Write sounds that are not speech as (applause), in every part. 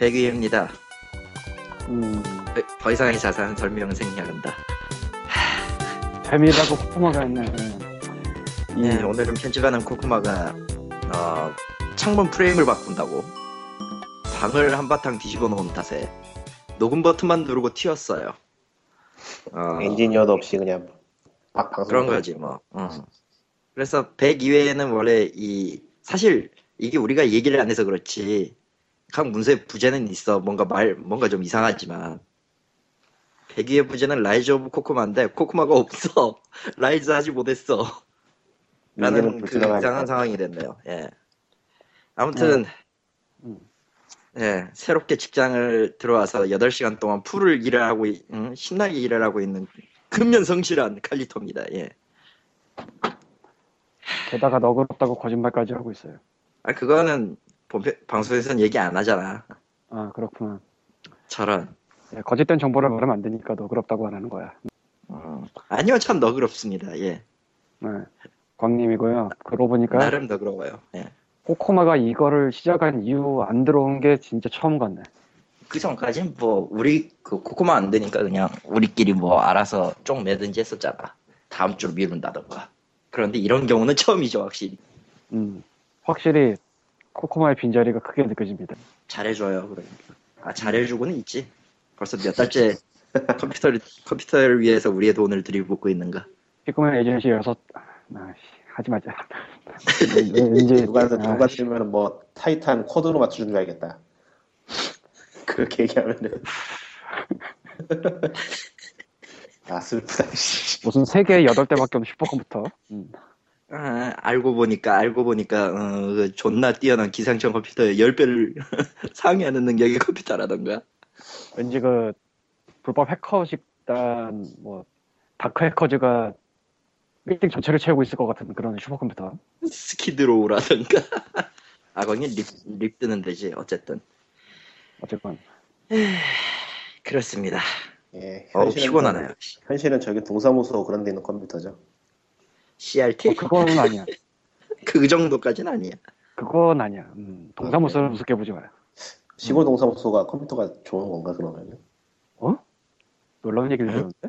백위입니다. 음, 더- 더 이상의 자세한 설명은 생략한다. 재미라고 코코마가 있네. 예. 네, 오늘은 편집하는 코코마가 어, 창문 프레임을 바꾼다고 방을 한바탕 뒤집어 놓은 탓에 녹음 버튼만 누르고 튀었어요. 어, 엔지니어도 없이 그냥 박 방송 그런 거지 뭐. 어. 그래서 100 이외에는 원래 이 사실 이게 우리가 얘기를 안 해서 그렇지 각 문서에 부제는 있어. 뭔가 말 뭔가 좀 이상하지만. 100위의 부제는 Rise of 코코마인데 코코마가 없어. (laughs) Rise 하지 못했어. 라는 그 이상한 상황이 됐네요. 예. 아무튼 음. 예 새롭게 직장을 들어와서 8시간 동안 풀을 일을 하고 있- 음, 신나게 일을 하고 있는 근면성실한 칼리토입니다. 예. 게다가 너그럽다고 거짓말까지 하고 있어요. 아 그거는 본편, 방송에서는 얘기 안 하잖아. 아, 그렇구나. 저런. 예, 거짓된 정보를 말하면 안 되니까 너그럽다고 안 하는 거야. 어, 아니요 참 너그럽습니다. 예. 네. 광님이고요. 그러고 보니까 나름 너그러워요. 예. 코코마가 이거를 시작한 이후 안 들어온 게 진짜 처음 같네. 그 전까진 뭐 우리 그 코코마 안 되니까 그냥 우리끼리 뭐 알아서 쪽 매든지 했었잖아. 다음 주로 미룬다던가. 그런데 이런 경우는 처음이죠 확실히. 음, 확실히 코코마의 빈자리가 크게 느껴집니다. 잘해줘요 그러니까. 아 잘해주고는 있지. 벌써 몇 달째 (laughs) 컴퓨터를 컴퓨터를 위해서 우리의 돈을 들이붓고 있는가. 피그맨 에이전시 여섯 아, 씨, 하지 마자. (laughs) 왠지 누가 아, 누가 들으면 뭐 타이탄 코드로 맞춰준 줄 알겠다. (laughs) 그렇게 얘기하면은 아 슬프다. 씨. 무슨 세계 여덟 대밖에 없는 슈퍼컴퓨터. 음. 아, 알고 보니까 알고 보니까 어, 그 존나 뛰어난 기상청 컴퓨터의 10배를 (laughs) 상회하는 능력의 컴퓨터라던가. 왠지 그 불법 해커 집단 뭐 Dark Hackers가 빌딩 전체를 채우고 있을 것 같은 그런 슈퍼컴퓨터. Skidrow라던가. (laughs) 아 거긴 rip, rip 뜨는 데지 어쨌든. 어쨌건. 그렇습니다. 예, 어 현실은 피곤하네요. 저- 현실은 저기 동사무소 그런 데 있는 컴퓨터죠. CRT? 어, 그건 아니야. (laughs) 그 정도까지는 아니야 그건 아니야. 음, 동사무소를 우습게 보지 마요. 시골 동사무소가 컴퓨터가 좋은 건가 그러면? 놀라운 얘기를 응? 들었는데.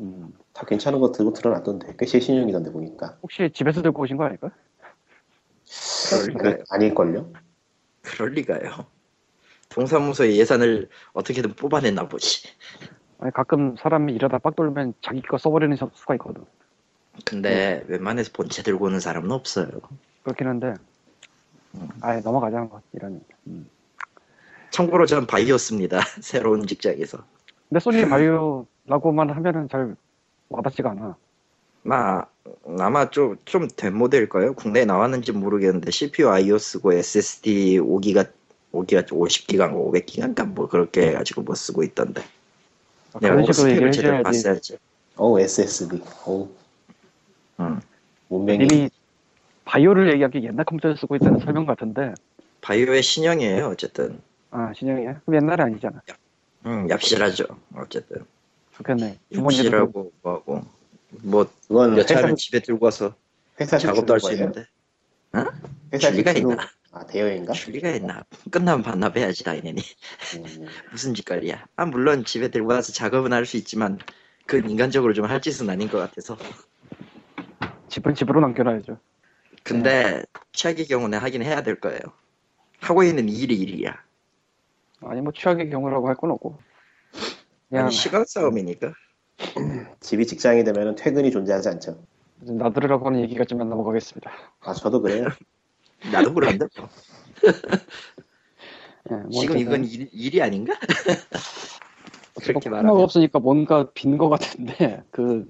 음, 다 괜찮은 거 들고 드러났던데 꽤 최신형이던데 보니까 혹시 집에서 들고 오신 거 아닐까? 그럴 리가요 그, 아닐걸요? 그럴 리가요 동사무소의 예산을 어떻게든 뽑아냈나 보지 아니 가끔 사람이 일하다 빡 돌면 자기 거 써버리는 수- 수가 있거든. 근데 웬만해서 본체 들고 오는 사람은 없어요 그렇긴 한데. 음. 아예 넘어가자 한번 이런. 음. 참고로 전 바이오스입니다 (laughs) 새로운 직장에서 근데 소니 (laughs) 바이오라고만 하면은 잘 와닿지가 않아. 나 아마 좀 좀 된 모델일 거예요. 국내에 나왔는지 모르겠는데 CPU iOS고 SSD 5기가 5기가 50기가인가 500기가인가 뭐 그렇게 해가지고 뭐 쓰고 있던데. 내가 그런 뭐 식으로 얘기를 해줘야지. 봤어야지. 어우 SSD. 어 우 응. 문명이 이미 바이오를 얘기하기 옛날 컴퓨터 쓰고 있다는 설명 같은데. 바이오의 신형이에요. 어쨌든. 아 신형이야? 그럼 옛날에 아니잖아. 응, 얍실하죠. 어쨌든 좋겠네. 얍실하고 뭐하고 뭐 그건 회사 여차는 집에 들고 와서 회사 작업도 할 수 있는데 회사 줄리가 실수로- 있나? 아 대여인가? 줄리가 있나? 끝나면 반납해야지 당연히. 음, (laughs) 무슨 짓거리야? 아 물론 집에 들고 와서 작업은 할 수 있지만 그건 인간적으로 좀 할 짓은 아닌 것 같아서. 집은 집으로 남겨놔야죠. 근데 최악의 경우는 하긴 해야 될 거예요. 하고 있는 일이 일이야. 아니 뭐 최악의 경우라고 할 건 없고. 그냥 아니 시간 싸움이니까. 집이 직장이 되면 퇴근이 존재하지 않죠. 나들으라고 하는 얘기 같지만 넘어가겠습니다. 아 저도 그래요. (laughs) 나도 그런데 뭐. 예, 뭐 지금 어쨌든 이건 일, 일이 아닌가? (laughs) 그렇게 코너가 말하면 없으니까 뭔가 빈 거 같은데 그,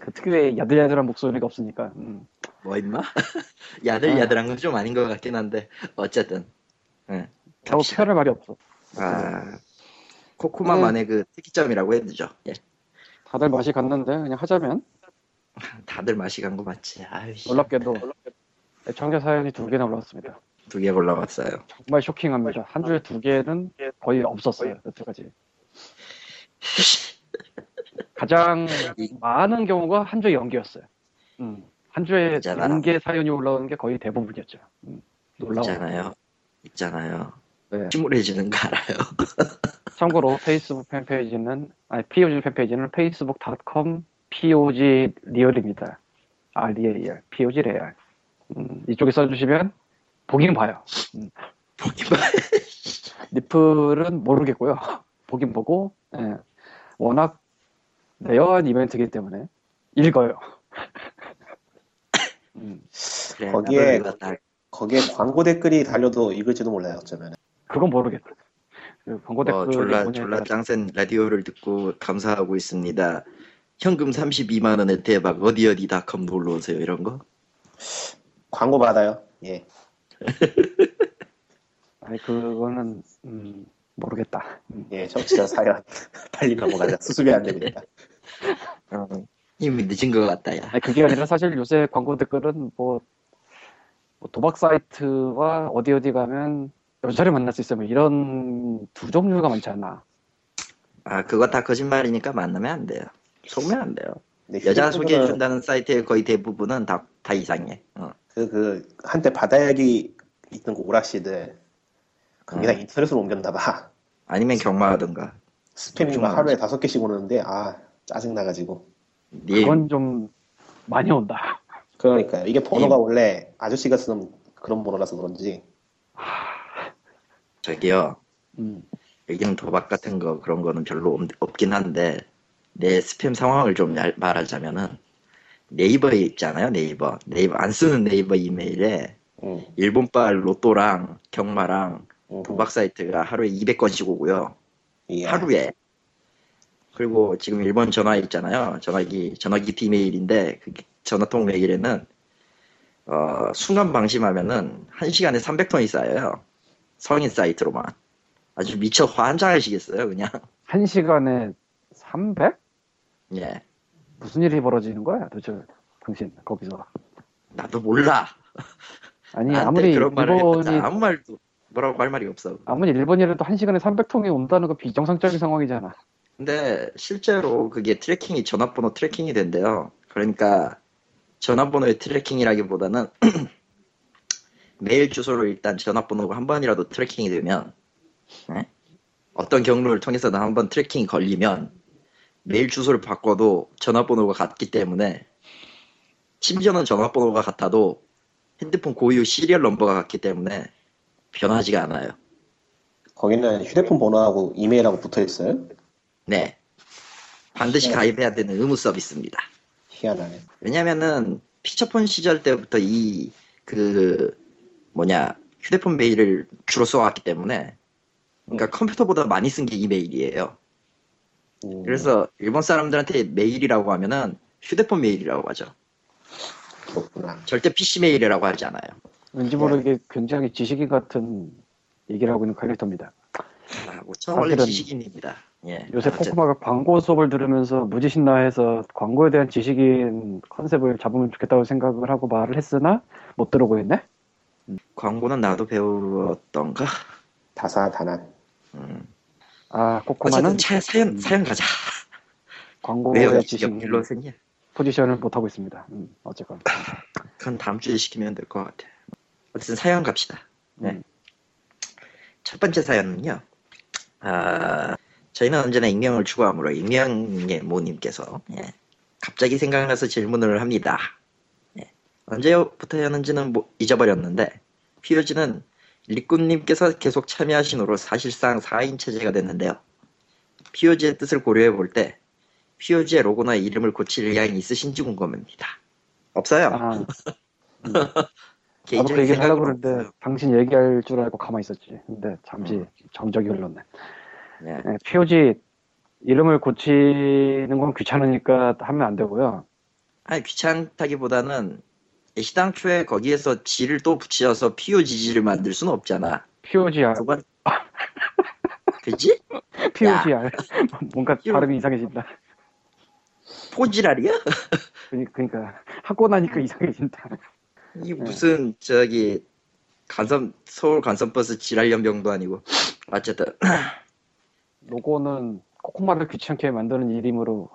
그 특유의 야들야들한 목소리가 없으니까 음. 뭐 임마? (laughs) 야들야들한 건 좀 아닌 것 같긴 한데 어쨌든. 예. 겨우. 표현할 말이 없어. 아 코코마만의 그 특이점이라고 해야 되죠. 예. 다들 맛이 갔는데 그냥 하자면 (laughs) 다들 맛이 간 거 맞지. 아이씨. 놀랍게도 애청자 사연이 두 개나 올라왔습니다. 두 개 올라왔어요. 정말 쇼킹합니다. 한 주에 두 개는 거의 없었어요. 여태까지. (laughs) 가장 많은 경우가 한 주에 연기였어요. 음. 한 주에 있잖아. 연계 사연이 올라오는 게 거의 대부분이었죠. 음. 놀라워. 있잖아요. 있잖아요. 네. 침울해지는 거 알아요? (laughs) 참고로 페이스북 팬페이지는 아니 POG 팬페이지는 facebook.com POG real입니다. 아 real POG 레알. 음, 이쪽에 써주시면 보긴 봐요. 보기만 (laughs) 리플은 모르겠고요. 보긴 보고 예. 워낙 rare한 이벤트이기 때문에 읽어요. (laughs) 음, 그래, 거기에- 이거 다 거기에 광고 댓글이 달려도 읽을지도 몰라요, 어쩌면. 그건 모르겠다. 그 광고 어, 댓글 졸라 졸라 짱센 라디오를 듣고 감사하고 있습니다. 현금 32만 원에 대박 어디 어디닷컴 놀러 오세요 이런 거? 광고 받아요. 예. (laughs) 아니 그거는 음, 모르겠다. 음. 예, 정치자 사연. (laughs) 빨리 넘어가자. 수습이 안 됩니다. 어, 이미 늦은 것 같다 야. 아니 그게 아니라 사실 요새 광고 댓글은 뭐, 뭐 도박 사이트와 어디 어디 가면 여자를 만날 수 있으면 이런 두 종류가 많지 않나. 아 그거 다 거짓말이니까 만나면 안 돼요. 속으면 안 돼요. 여자 소개해준다는 사이트의 거의 대부분은 다, 다 이상해. 어. 그, 그, 한때 바다야기 있던 그 오락시들. 거기다 음. 인터넷으로 옮겼나 봐. 아니면 경마하던가. 스팸이 막 하루에. 다섯 개씩 오는데, 아, 짜증나가지고. 네, 그건 좀 많이 온다. 그러니까요. 이게 번호가 예. 원래 아저씨가 쓰는 그런 번호라서 그런지. 저기요. 음. 여기는 도박 같은 거 그런 거는 별로 없, 없긴 한데 내 스팸 상황을 좀 얄- 말하자면은 네이버에 있잖아요 네이버 네이버 안 쓰는 네이버 이메일에 응, 일본발 로또랑 경마랑 응, 도박 사이트가 하루에 200건씩 오고요 예. 하루에 그리고 지금 일본 전화 있잖아요. 전화기 전화기 이메일인데 그 전화통 메일에는 어, 순간 방심하면은 1시간에 300통이 쌓여요. 성인 사이트로만. 아주 미쳐 환장하시겠어요 그냥. 한 시간에 300? 예. 무슨 일이 벌어지는 거야 도대체 당신 거기서? 나도 몰라. 아니 아무리 그런 말을 일본이 아무 말도 뭐라고 할 말이 없어. 아무리 일본이라도 한 시간에 300통이 온다는 건 비정상적인 상황이잖아 근데 실제로 그게 tracking이 전화번호 tracking이 된대요 그러니까 전화번호의 tracking이라기보다는 (clears throat) 메일 주소로 일단 전화번호가 한 번이라도 tracking이 되면 예? 어떤 경로를 통해서든 한 번 tracking이 걸리면 메일 주소를 바꿔도 전화번호가 같기 때문에 심지어는 전화번호가 같아도 핸드폰 고유 serial number가 같기 때문에 변하지가 않아요. 거기는 휴대폰 번호하고 이메일하고 붙어 있어요? 네. 반드시 네. 가입해야 되는 의무 서비스입니다. 희한하네. 왜냐면은 피처폰 시절 때부터 이 그 뭐냐 휴대폰 메일을 주로 써왔기 때문에 그러니까 컴퓨터보다 많이 쓴 게 이메일이에요. 음, 그래서 일본 사람들한테 메일이라고 하면은 휴대폰 메일이라고 하죠. 그렇구나. 절대 PC 메일이라고 하지 않아요. 왠지 모르게 굉장히 지식인 같은 얘기를 하고 있는 칼리터입니다 아, 우천 원래 지식인입니다. 예. 요새 어쨌든 코코마가 광고 수업을 들으면서 무지 신나해서 광고에 대한 지식인 컨셉을 잡으면 좋겠다고 생각을 하고 말을 했으나 못 들어오고 있네 광고는 나도 배웠던가. 다사다난. 음. 아 코코마는 차, 사연 음, 사연 가자. 광고의 왜요? 지식인 빌로세냐? 포지션을 못 하고 있습니다 음, 어쨌건 (laughs) 그건 다음 주에 시키면 될 것 같아. 어쨌든 사연 갑시다. 네. 음. 첫 번째 사연은요. 아, 저희는 언제나 익명을 추구하므로 익명의 모님께서 예, 갑자기 생각나서 질문을 합니다. 예, 언제부터였는지는 뭐 잊어버렸는데 POG는 리꾼님께서 계속 참여하신 후로 사실상 4인 체제가 됐는데요. POG의 뜻을 고려해 볼 때 POG의 로고나 이름을 고칠 의향이 있으신지 궁금합니다. 없어요. 아 (laughs) 나도 그 얘기를 하려고 그러는데. 당신 얘기할 줄 알고 가만히 있었지 근데 잠시 음. 정적이 흘렀네 네. 네, POG 이름을 고치는 건 귀찮으니까 하면 안 되고요 아니 귀찮다기보다는 시당초에 거기에서 G를 또 붙여서 POGG를 만들 수는 없잖아. POGR 그건 그지? POGR 뭔가 POG. 발음이 이상해진다 포지랄이야? 그니- 그러니까 하고 나니까 이상해진다 이 무슨 저기 간선 서울 간선버스 지랄 연병도 아니고 어쨌든 (clears throat) 로고는 코코마를 귀찮게 만드는 이름으로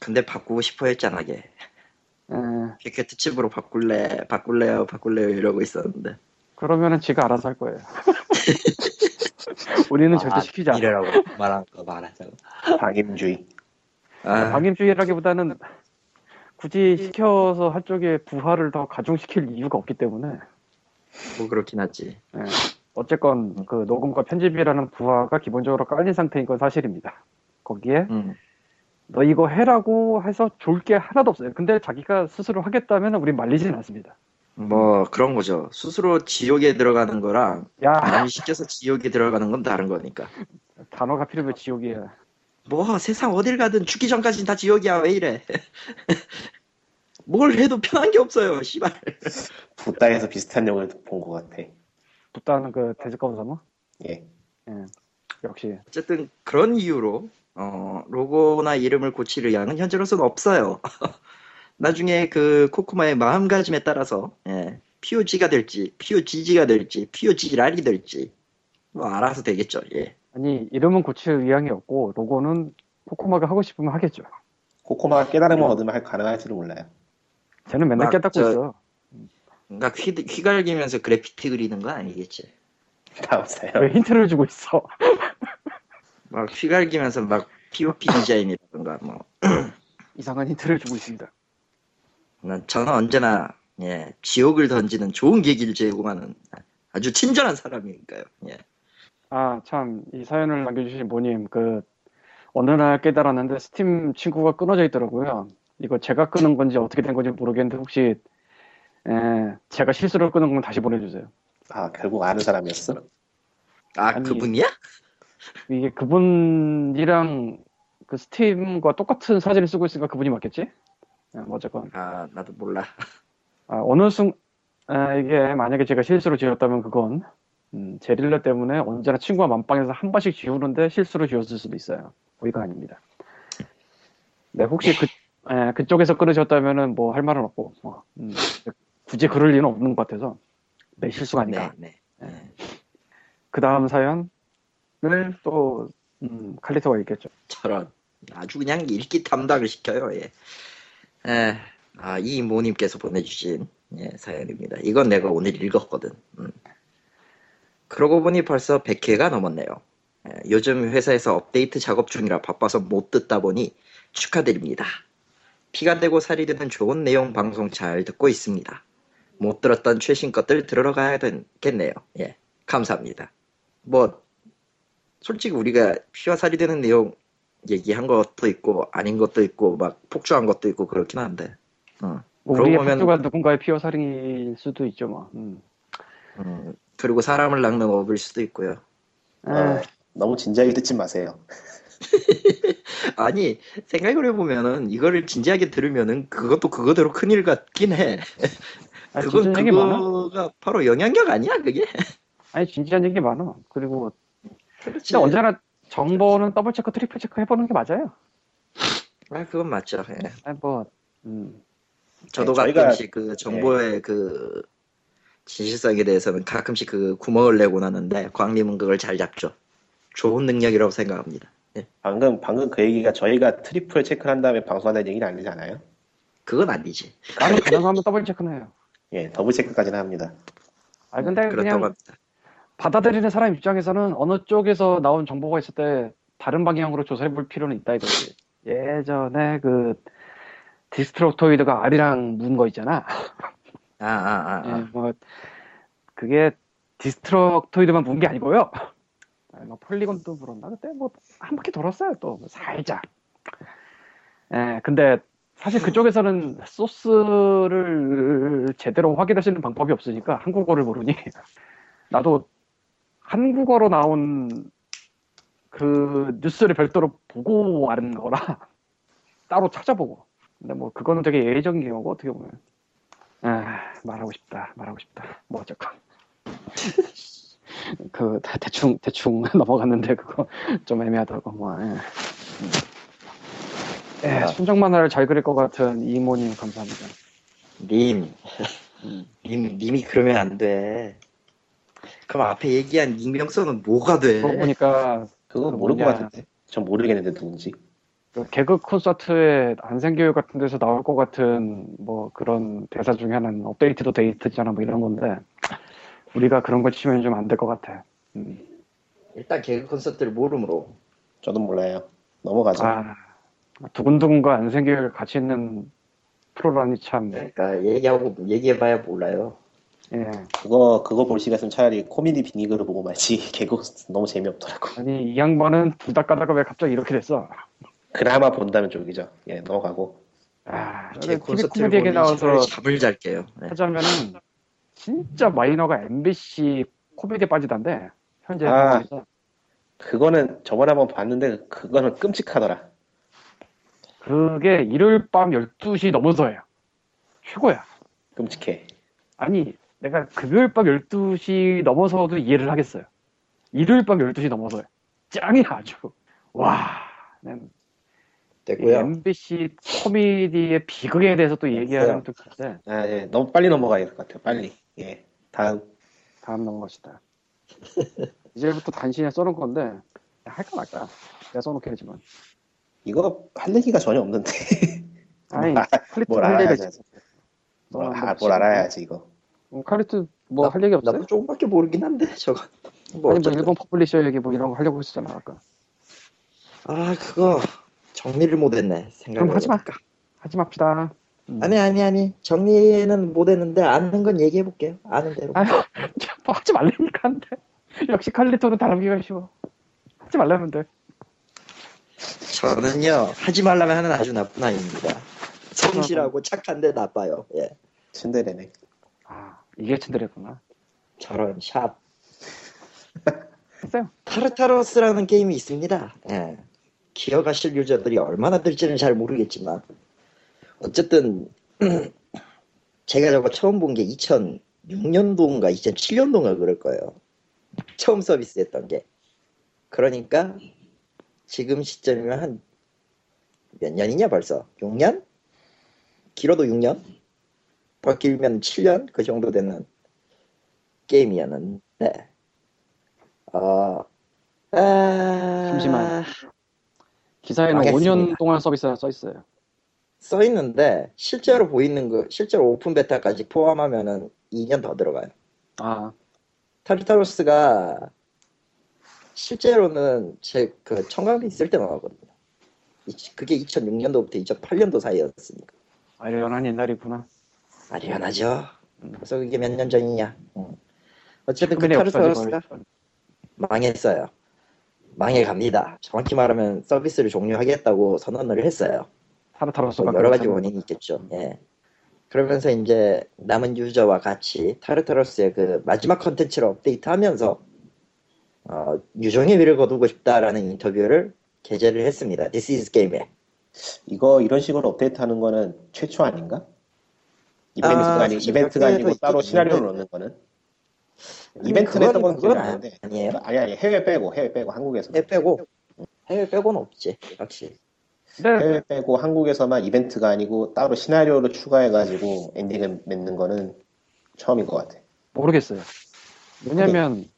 근데 바꾸고 싶어 했잖아 걔. 에, 이렇게 특집으로 바꿀래 바꿀래요 바꿀래요 이러고 있었는데 그러면은 지가 알아서 할 거예요 (laughs) 우리는 아, 절대 시키지 않아. 이래라고 말한 거 말하자고. 방임주의. 아, 방임주의라기보다는 굳이 시켜서 할 쪽에 부하를 더 가중시킬 이유가 없기 때문에 뭐 그렇긴 하지. 예. 어쨌건 그 녹음과 편집이라는 부하가 기본적으로 깔린 상태인 건 사실입니다. 거기에 음. 너 이거 해라고 해서 좋을 게 하나도 없어요. 근데 자기가 스스로 하겠다면 우린 말리지는 않습니다. 뭐 그런 거죠. 스스로 지옥에 들어가는 거랑 야 남이 시켜서 지옥에 들어가는 건 다른 거니까. 단어가 필요해 지옥이야. 뭐 세상 어딜 가든 죽기 전까지는 다 지옥이야 왜 이래? 뭘 해도 편한 게 없어요, 씨발. 붓다에서 비슷한 영화를 본 것 같아. 붙다는 그 대적감 사모? 예. 역시 어쨌든 그런 이유로 어, 로고나 이름을 고칠 의향은 현재로서는 없어요. (laughs) 나중에 그 코코마의 마음가짐에 따라서 예, POG가 될지, POGG가 될지, POG란이 될지 뭐 알아서 되겠죠. 예. 아니 이름은 고칠 의향이 없고 로고는 코코마가 하고 싶으면 하겠죠. 코코마가 깨달음을 얻으면 할- 가능할지도 몰라요. 쟤는 맨날 막 깨닫고 저- 있어. 뭔가 휘, 휘갈기면서 그래피티 그리는 건 아니겠지. (laughs) 다음 사연. 왜 힌트를 주고 있어? (laughs) 막 휘갈기면서 막 POP 디자인이라든가 뭐. (clears throat) 이상한 힌트를 주고 있습니다. 난 저는 언제나 예, 지옥을 던지는 좋은 계기를 제공하는 아주 친절한 사람이니까요. 예. 아, 참, 이 사연을 남겨주신 모님, 그, 어느 날 깨달았는데 스팀 친구가 끊어져 있더라고요. 이거 제가 끊은 건지 어떻게 된 건지 모르겠는데 혹시, 에, 제가 실수로 끊은 건 다시 보내주세요. 아, 결국 아는 사람이었어? 아 아니, 그분이야? 이게 그분이랑 그 스팀과 똑같은 사진을 쓰고 있으니까 그분이 맞겠지? 예, 뭐 어쨌건. 아 나도 몰라. 아, 어느 순, 아, 이게 만약에 제가 실수로 지었다면 그건, 음, 제릴러 때문에 언제나 친구가 만빵에서 한 번씩 지우는데 실수로 지웠을 수도 있어요. 오이가 아닙니다. 네, 혹시 그, 에, 그쪽에서 끊으셨다면은 뭐 할 말은 없고, 뭐, 음, 굳이 그럴 리는 없는 것 같아서, 내 실수가 아닌가. 네, 네. 그 다음 사연을 또, 음, 칼리토가 읽겠죠. 저런 아주 그냥 읽기 탐락을 시켜요. 예. 에, 아, 이 모님께서 보내주신 예, 사연입니다. 이건 내가 오늘 읽었거든. 음. 그러고 보니 벌써 100회가 넘었네요. 예, 요즘 회사에서 업데이트 작업 중이라 바빠서 못 듣다 보니 축하드립니다. 피가 되고 살이 되는 좋은 내용 방송 잘 듣고 있습니다. 못 들었던 최신 것들 들으러 가야 되겠네요. 예, 감사합니다. 뭐 솔직히 우리가 피와 살이 되는 내용 얘기한 것도 있고 아닌 것도 있고 막 폭주한 것도 있고 그렇긴 한데 어. 뭐 그러고 우리의 보면- 폭주가 누군가의 피어 살인일 수도 있죠, 뭐. 음. 음, 그리고 사람을 낚는 업일 수도 있고요 에, 어, 너무 진지하게 듣지 마세요. (laughs) 아니 생각을 해보면은 이거를 진지하게 들으면은 그것도 그거대로 큰일 같긴 해. 아, 그건 진지한 얘기 많아. 그거가 바로 영향력 아니야 그게? 아니, 진지한 얘기 많아. 그리고 그렇지. 근데 언제나 정보는 double check, triple check 해보는 게 맞아요. 아 그건 맞죠. 예. 아니, 뭐, 음, 저도 네, 저희가- 가끔씩 그 정보의 그 진실성에 대해서는 가끔씩 그 구멍을 내곤 하는데 광님은 그걸 잘 잡죠. 좋은 능력이라고 생각합니다 방금, 방금 그 얘기가 저희가 트리플 체크를 한 다음에 방송한다는 얘기는 아니잖아요. 그건 아니지 나는 가능하면 double check는 해요. 예, double check까지는 합니다. 아, 근데 그냥 받아들이는 사람 입장에서는 어느 쪽에서 나온 정보가 있을 때 다른 방향으로 조사해 볼 필요는 있다 이거지. 예전에 그 Destructoid가 알이랑 문 거 있잖아. 아, 아, 아, 예, 아. 뭐 그게 Destructoid만 문 게 아니고요. 아, 뭐 Polygon도 물었나 그때 뭐 한 바퀴 돌았어요 또 살짝. 예, 근데 사실 그쪽에서는 소스를 제대로 확인할 수 있는 방법이 없으니까 한국어를 모르니 (laughs) 나도 한국어로 나온 그 뉴스를 별도로 보고 아는 거라 (laughs) 따로 찾아보고. 근데 뭐 그거는 되게 예외적인 경우고 어떻게 보면. 아, 말하고 싶다, 말하고 싶다. 뭐 어쨌건. (laughs) 그 대- 대충 대충 (laughs) 넘어갔는데 그거 좀 애매하다고 뭐. 예. 예, 아. 순정 만화를 잘 그릴 것 같은 이모님 감사합니다. 님, 음. 님, 님이 그러면 안 돼. 그럼 앞에 얘기한 익명성은 뭐가 돼? 그러고 보니까 그거 그 모를 것. 같은데. 전 모르겠는데 누군지. 그 개그 콘서트에 안생교육 같은 데서 나올 것 같은 뭐 그런 대사 중에 하나는 업데이트도 데이트잖아 뭐 이런 건데 우리가 그런 거 치면 좀 안 될 것 같아. 음. 일단 개그 콘서트를 모름으로 저도 몰라요. 넘어가죠. 아, 두근두근과 안 생길 가치 있는 프로라니 참, 그러니까 얘기하고 얘기해봐야 몰라요. 예. 그거 그거 볼 시간이면 차라리 코미디 비니그를 보고 말지 (laughs) 개그 너무 재미없더라고. 아니, 이 양반은 둘다 까다가 왜 갑자기 이렇게 됐어? 그나마 본다는 쪽이죠. 예, 넘어가고. 아, 개 TV 코미디 보는 나와서 잠을 잘게요. 네. 하자면은, 진짜 마이너가 MBC 코미디에 빠지던데, 현재 아. 상황에서. 그거는 저번에 한번 봤는데 그거는 끔찍하더라. 그게 일요일 밤 12시 넘어서예요. 최고야. 끔찍해. 아니, 내가 금요일 밤 12시 넘어서도 이해를 하겠어요. 일요일 밤 12시 넘어서요. 짱이야, 아주. 와. 난 됐고요. MBC 코미디의 비극에 대해서 또 얘기하면 또 그런데, 아, 예, 너무 빨리 넘어가야 될 것 같아요. 빨리. 예. 다음. 다음 넘어가시다. (laughs) 이제부터 단신에 써놓은 건데, 할까 말까. 내가 써놓긴 했지만. 이거 할 얘기가 전혀 없는데. (laughs) 아니, 뭘 칼리트 뭘할 얘기가 알아야지. 있지. 뭘, 아, 뭘 알아야지 이거. 음, 칼리트 뭐 나- 할 얘기 없어요? 나도 조금밖에 모르긴 한데 저거. 뭐 아니 뭐 어쨌든. 일본 publisher 얘기 뭐 이런 거 하려고 했었잖아 아까. 아 그거 정리를 못했네. 생각을 그럼 하지 마. 해보니까. 하지 맙시다. 음. 아니 아니 아니 정리는 못했는데 아는 건 얘기해 볼게요. 아는 대로. 아유, 참, 뭐 하지 말라니까 한데. 역시 칼리토는 다루기가 쉬워. 하지 말라면 돼. 저는요 하지 말라면 하는 아주 나쁜 아이입니다. 성실하고 착한데 나빠요. 예. 츤데레네. 아, 이게 츤데레구나. 저런 샵. 했어요. (laughs) 타르타로스라는 게임이 있습니다. 예. 기억하실 유저들이 얼마나 될지는 잘 모르겠지만 어쨌든 (clears throat) 제가 저거 처음 본 게 2006년도인가 2007년도인가 그럴 거예요. 처음 서비스했던 게. 그러니까 지금 시점이면 한 몇 년이냐 벌써? 6년? 길어도 6년? 더 길면 7년? 그 정도 되는 게임이었는데 어, 아... 잠시만. 기사에는 망했습니다. 5년 동안 서비스가 써 있어요. 써 있는데 실제로 보이는 거 실제로 open beta까지 포함하면은 2년 더 들어가요. 아, 타르타로스가 실제로는 제 그 청강리 있을 때 나왔거든요. 이- 그게 2006년도부터 2008년도 사이였으니까. 아련한 옛날이구나. 아련하죠. 벌써 그게 몇 년 전이냐. 응. 어쨌든 그 타르타로스가 망했어요. 망해갑니다. 정확히 말하면 서비스를 종료하겠다고 선언을 했어요. 타르타로스가 뭐 여러 가지 원인이 있겠죠. 예. 그러면서 이제 남은 유저와 같이 타르타로스의 그 마지막 컨텐츠를 업데이트하면서 어, 유종의 미를 거두고 싶다라는 인터뷰를 게재를 했습니다. This is Game에. 이거 이런 식으로 업데이트하는 거는 최초 아닌가? 이벤트가 아, 아니 이벤트가 몇 아니고 따로 시나리오를. 넣는 거는 이벤트를 했던 건 그건 나는데 아니에요. 아니 아니 해외 빼고 해외 빼고 한국에서 해외 빼고 해외 빼고는 없지 확실히. 근데 해외 빼고 한국에서만 이벤트가 아니고 따로 시나리오를 추가해가지고 엔딩을 맺는 거는 처음인 것 같아. 모르겠어요. 왜냐면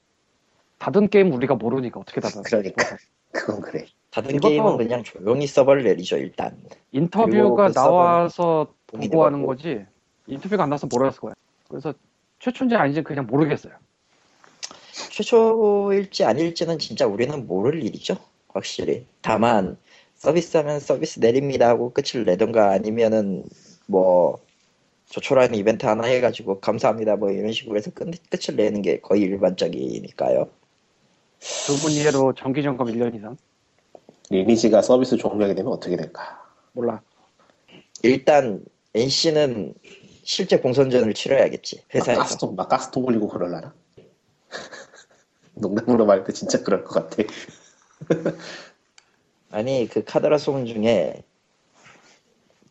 닫은 게임 우리가 모르니까 어떻게 닫아? 그러니까 (laughs) 그건 그래. 다른 게임은 그냥 조용히 서버를 내리죠 일단. 인터뷰가 그 나와서 보고하는. 거지 인터뷰가 안 나서 모르겠을 거야. 그래서 최초인지 아닌지 그냥 모르겠어요. 최초일지 아닐지는 진짜 우리는 모를 일이죠. 확실히. 다만 서비스하면 서비스 내립니다 하고 끝을 내던가 아니면은 뭐 조촐한 이벤트 하나 해가지고 감사합니다 뭐 이런 식으로 해서 끝, 끝을 내는 게 거의 일반적이니까요. 두 분 이해로 정기 점검 1년 이상 리니지가 서비스 종료하게 되면 어떻게 될까? 몰라. 일단 NC는 실제 공선전을 치러야겠지 막 회사에서. 가스통 막 가스통 올리고 그럴라나? (laughs) 농담으로 말할 때 진짜 그럴 것 같아. (laughs) 아니 그 카드라 소문 중에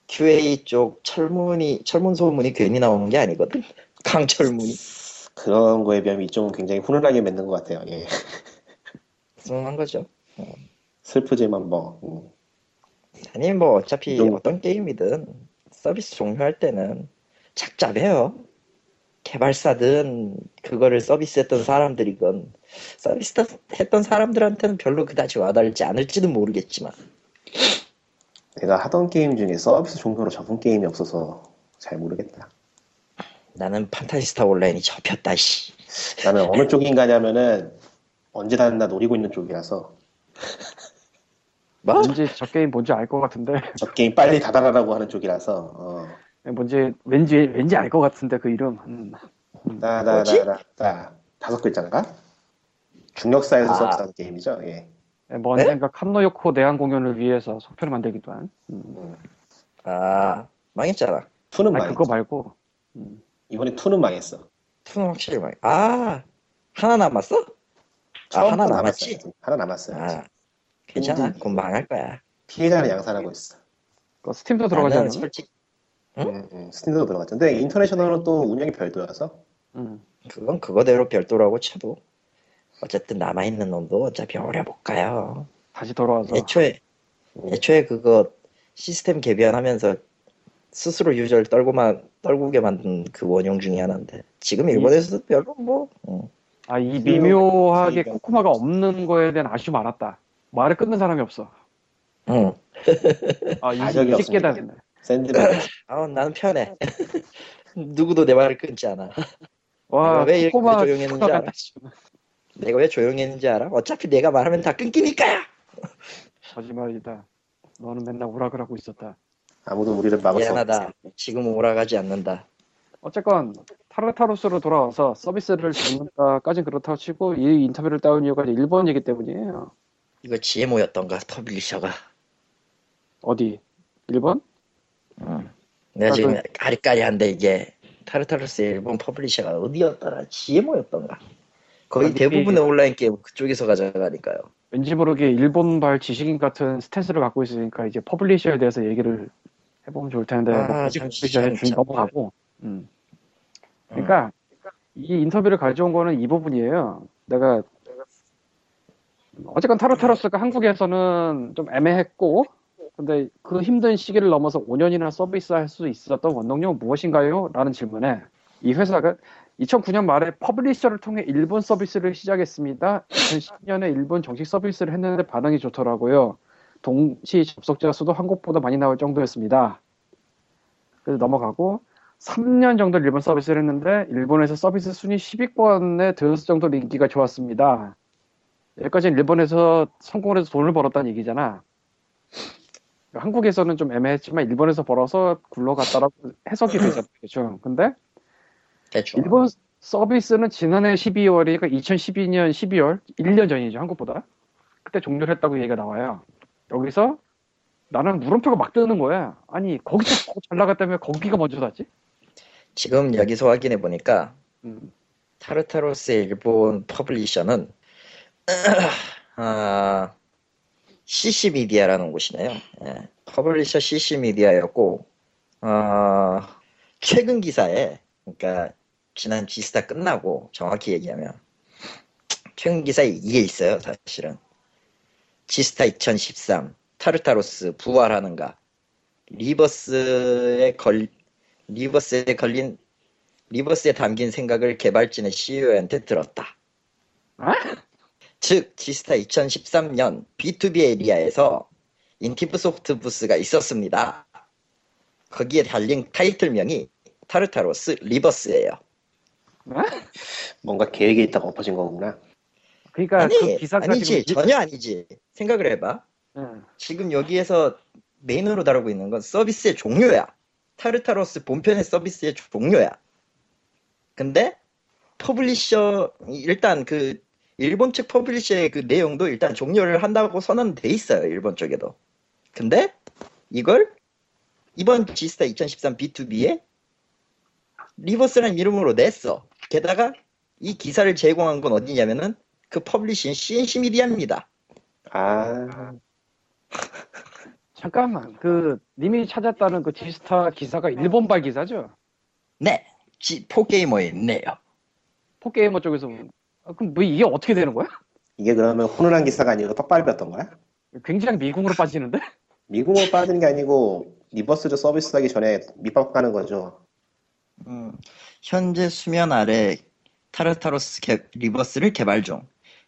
QA 쪽 철문이 철문 소문이 괜히 나오는 게 아니거든. (laughs) 강철문이. 그런 거에 비하면 이쪽은 굉장히 훈훈하게 맺는 것 같아요. 예. 숭한 거죠. 슬프지만 뭐 음. 아니 뭐 어차피 좀- 어떤 게임이든 서비스 종료할 때는 착잡해요. 개발사든 그거를 서비스했던 사람들이건 서비스 했던 사람들한테는 별로 그다지 와닿을지 않을지는 모르겠지만 내가 하던 게임 중에 서비스 종료로 접은 게임이 없어서 잘 모르겠다. 나는 판타지스타 온라인이 접혔다 씨. 나는 어느 (laughs) 쪽인가냐면은 언제 닿나 노리고 있는 쪽이라서 뭐? 왠지 저 게임 뭔지 알 것 같은데 저 게임 빨리 닫아라라고 하는 쪽이라서 어. 뭔지 왠지 왠지 알 것 같은데 그 이름 음. 나나나나 다섯 글자인가? 중력사에서 아. 수업하는 게임이죠. 예. 뭐 네? 언젠가 칸노요코 내한 공연을 위해서 속편을 만들기도 한 음. 아 망했잖아. 투는 망했어. 그거 말고 음. 이번에 투는 망했어. 투는 확실히 망. 아 하나 남았어? 아 하나 남았지. 남았어요. 하나 남았어요. 아 괜찮아. 곧 망할 거야. 피해자는 양산하고 있어. 스팀도 들어가지 않나? 솔직히 응? 음, 음, 스팀도 들어갔죠. 근데 인터내셔널은 또 운영이 별도여서 음. 그건 그거대로 별도라고 쳐도 어쨌든 남아있는 놈도 어차피 오래 못 가요. 다시 돌아와서 애초에 애초에 그거 시스템 개변하면서 스스로 유저를 떨고만 떨구게 만든 그 원형 중에 하나인데 지금 일본에서도 별로 뭐 응. 아이 미묘하게. 코코마가 없는 거에 대한 아쉬움 알았다 말을 끊는 사람이 없어 응. 아 이제. 깨달았네 샌드백 (clears throat) 아 나는 편해. (laughs) 누구도 내 말을 끊지 않아. 와 왜 이렇게 조용했는지 알아? 내가 왜 조용했는지 알아? 어차피 내가 말하면 다 끊기니까요. (laughs) 거짓말이다 너는 맨날 오락을 있었다 아무도 우리를 막을 수 없어. 미안하다. 지금 오라가지 않는다. 어쨌건 타르타루스로 돌아와서 서비스를 잡는다까진 그렇다고 치고 이 인터뷰를 따온 이유가 일본이기 때문이에요 이거 GMO였던가 퍼블리셔가. 어디 일본? 응. 내가 아, 지금 아리까리한데 이게 타르타르스 일본 퍼블리셔가 어디였더라? GMO였던가. 거의 대부분의 온라인 게임 그쪽에서 가져가니까요. 왠지 모르게 일본발 지식인 같은 스탠스를 갖고 있으니까 이제 퍼블리셔에 대해서 얘기를 해보면 좋을 텐데 아, 뭐 참, 퍼블리셔에. 넘어가고 음. 그러니까 이 인터뷰를 가져온 거는 이 부분이에요 내가 어쨌건 타르타로스가 한국에서는 좀 애매했고 근데 그 힘든 시기를 넘어서 5년이나 서비스할 수 있었던 원동력은 무엇인가요? 라는 질문에 이 회사가 2009년 말에 퍼블리셔를 통해 일본 서비스를 시작했습니다. 2010년에 일본 정식 서비스를 했는데 반응이 좋더라고요. 동시 접속자 수도 한국보다 많이 나올 정도였습니다. 그래서 넘어가고 3년 정도 일본 서비스를 했는데 일본에서 서비스 순위 10위권에 들었을 정도로 인기가 좋았습니다. 여기까지는 일본에서 성공을 해서 돈을 벌었다는 얘기잖아. 한국에서는 좀 애매했지만 일본에서 벌어서 굴러갔다라고 (laughs) 해석이 되잖아요. 그죠? 근데 대충. 일본 서비스는 지난해 12월이니까 2012년 12월 1년 전이죠 한국보다 그때 종료를 했다고 얘기가 나와요 여기서 나는 물음표가 막 뜨는 거야 아니 거기서 더잘 나갔다면 거기가 먼저 닫지 지금 여기서 확인해 보니까 음. 타르타로스의 일본 퍼블리셔는 (clears throat) 아, CC 미디어라는 곳이네요. 예, 퍼블리셔 CC 미디어였고 어, 최근 기사에 그러니까 지난 지스타 끝나고 정확히 얘기하면 최근 기사에 이게 있어요. 사실은 지스타 2013 타르타로스 부활하는가 리버스에 걸 리버스에 걸린 리버스에 담긴 생각을 개발진의 CEO한테 들었다. 어? 즉 지스타 2013년 B2B area에서 인티브 소프트 부스가 있었습니다. 거기에 달린 타이틀명이 타르타로스 리버스예요. 뭔가 계획이 있다가 엎어진 거구나. 그러니까 아니, 그 기사가 아니지 지금 전혀 아니지. 생각을 해봐. 응. 지금 여기에서 메인으로 다루고 있는 건 서비스의 종료야. 타르타로스 본편의 서비스의 종료야. 근데 퍼블리셔 일단 그 일본 측 퍼블리셔의 그 내용도 일단 종료를 한다고 선언돼 있어요. 일본 쪽에도. 근데 이걸 이번 지스타 2013 B2B에 리버스라는 이름으로 냈어. 게다가 이 기사를 제공한 건 어디냐면은 그 퍼블리싱 C&C 미디어입니다. 아, (laughs) 잠깐만 그 님이 찾았다는 그 지스타 기사가 일본발 기사죠 네, 지, 포게이머에 있네요. 포게이머 쪽에서 아, 그럼 뭐 이게 어떻게 되는 거야? 이게 그러면 훈훈한 기사가 아니고 떡갈비였던 거야? 굉장히 미궁으로 빠지는데 미궁으로 빠지는 게 아니고 리버스를 서비스하기 전에 밑밥 까는 거죠. 음, 현재 수면 아래 타르타로스 개- 리버스를 개발 중.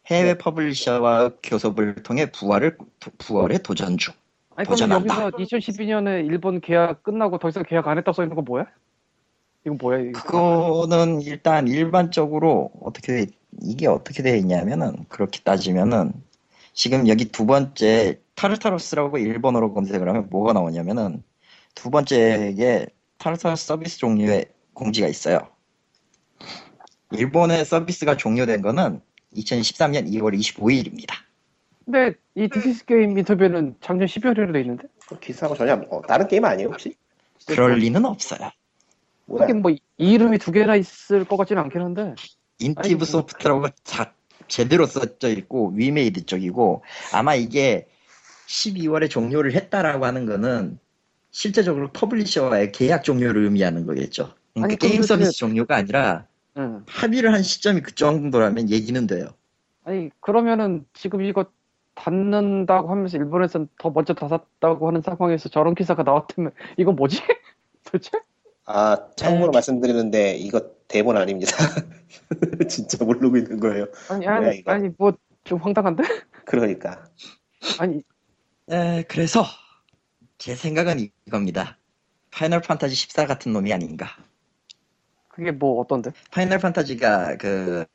해외 네. 퍼블리셔와 교섭을 통해 부활을 도- 부활에 도전 중. 아니 그럼 도전한다. 여기서 2012년에 일본 계약 끝나고 더 이상 계약 안 했다고 써 있는 건 뭐야? 이건 뭐야 이거 그거는 일단 일반적으로 어떻게 이게 어떻게 되어 있냐면은 그렇게 따지면은 지금 여기 두 번째 타르타로스라고 일본어로 검색을 하면 뭐가 나오냐면은 두 번째에 타르타로스 서비스 종료의 공지가 있어요. 일본의 서비스가 종료된 거는 2013년 2월 25일입니다. 근데 이 This is Game 인터뷰는 작년 12월이라 돼 있는데? 그 기사하고 전혀 안- 어, 다른 게임 아니에요 혹시? 그럴 리는 없어요. 뭐야? 하긴 뭐 이 이름이 두 개나 있을 것 같지는 않긴 한데 인티브 소프트라고 (laughs) 자, 제대로 써져 있고 위메이드 쪽이고 아마 이게 12월에 종료를 했다라고 하는 거는 실제적으로 퍼블리셔와의 계약 종료를 의미하는 거겠죠. 그러니까 아니, 게임 서비스 종료가 아니라 응. 합의를 한 시점이 그 정도라면 얘기는 돼요. 아니 그러면은 지금 이거 닫는다고 하면서 일본에서는 더 먼저 닫았다고 하는 상황에서 저런 기사가 나왔다면 이건 뭐지? (laughs) 도대체? 아 참고로 에. 말씀드리는데 이거 대본 아닙니다. (laughs) 진짜 모르고 있는 거예요. 아니 아니 이거? 아니 뭐 좀 황당한데? 그러니까 아니 에, 그래서 제 생각은 이겁니다. 파이널 판타지 14 같은 놈이 아닌가. 그게 뭐 어떤데? 파이널 판타지가 그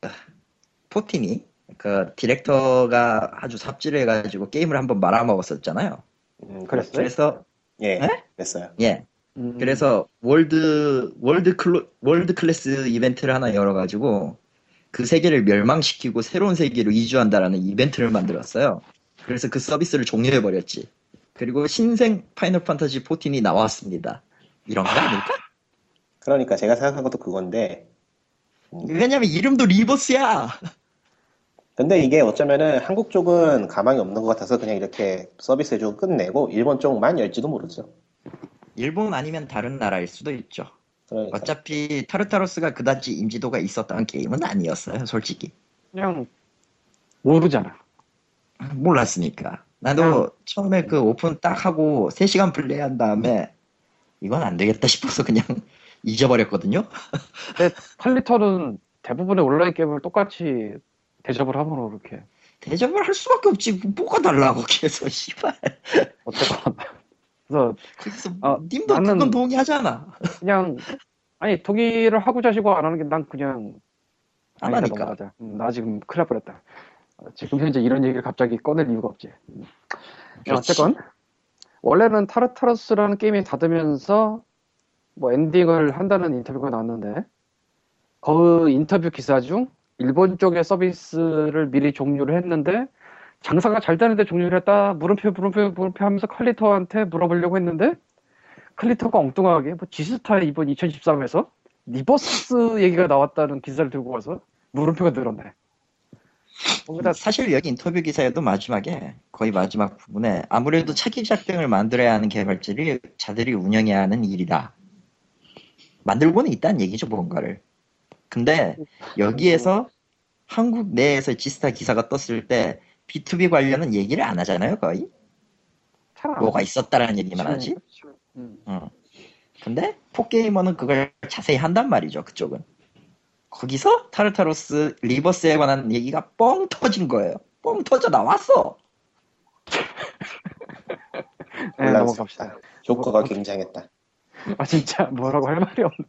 fourteen이 그 디렉터가 아주 삽질을 해가지고 게임을 한번 말아먹었었잖아요. 음, 그랬어요? 그래서 예, 에? 됐어요. 예, 음, 그래서 world world 클로, world class 이벤트를 하나 열어가지고 그 세계를 멸망시키고 새로운 세계로 이주한다라는 이벤트를 만들었어요. 그래서 그 서비스를 종료해 버렸지. 그리고 신생 파이널 판타지 14이 나왔습니다. 이런 거 아닐까? 그러니까 제가 생각한 것도 그건데 왜냐면 이름도 리버스야. 근데 이게 어쩌면은 한국 쪽은 가망이 없는 것 같아서 그냥 이렇게 서비스 해주고 끝내고 일본 쪽만 열지도 모르죠. 일본 아니면 다른 나라일 수도 있죠. 그러니까 어차피 타르타로스가 그다지 인지도가 있었던 게임은 아니었어요, 솔직히. 그냥 모르잖아. 몰랐으니까. 나도 처음에 그 오픈 딱 하고 3시간 플레이한 다음에 이건 안 되겠다 싶어서 그냥 (laughs) 잊어버렸거든요. (laughs) 근데 칼리터는 대부분의 온라인 게임을 똑같이 대접을 하므로 이렇게 대접을 할 수밖에 없지. 뭐가 달라고 계속 씨발. 어쨌건 그래서 그래서 아, 님도 나는- 그건 동의하잖아. 그냥 아니 동의를 하고 자 시고 안 하는 게 난 그냥 안 아니다, 하니까. 넘어가자. 음, 나 지금 큰일 날 뻔했다. 어, 지금 현재 이런 얘기를 갑자기 꺼낼 이유가 없지. 음. 어쨌건 원래는 타르타러스라는 게임이 닫으면서 뭐 엔딩을 한다는 인터뷰가 나왔는데 그 인터뷰 기사 중 일본 쪽의 서비스를 미리 종료를 했는데 장사가 잘 되는데 종료를 했다 물음표 물음표 물음표 하면서 칼리터한테 물어보려고 했는데 칼리터가 엉뚱하게 뭐 지스타 이번 2013에서 리버스 얘기가 나왔다는 기사를 들고 와서 물음표가 늘었네. 사실 여기 인터뷰 기사에도 마지막에 거의 마지막 부분에 아무래도 차기 작 등을 만들어야 하는 개발자들이 자들이 운영해야 하는 일이다. 만들고는 있다는 얘기죠 뭔가를. 근데 여기에서 한국 내에서 지스타 기사가 떴을 때 B2B 관련은 얘기를 안 하잖아요 거의. 뭐가 있었다라는 얘기만 하지. 음. 어. 근데 포게이머는 그걸 자세히 한단 말이죠 그쪽은. 거기서 타르타로스 리버스에 관한 얘기가 뻥 터진 거예요. 뻥 터져 나왔어. (laughs) 네, 넘어갑시다. 효과가 굉장했다. 아 진짜 뭐라고 할 말이 없네.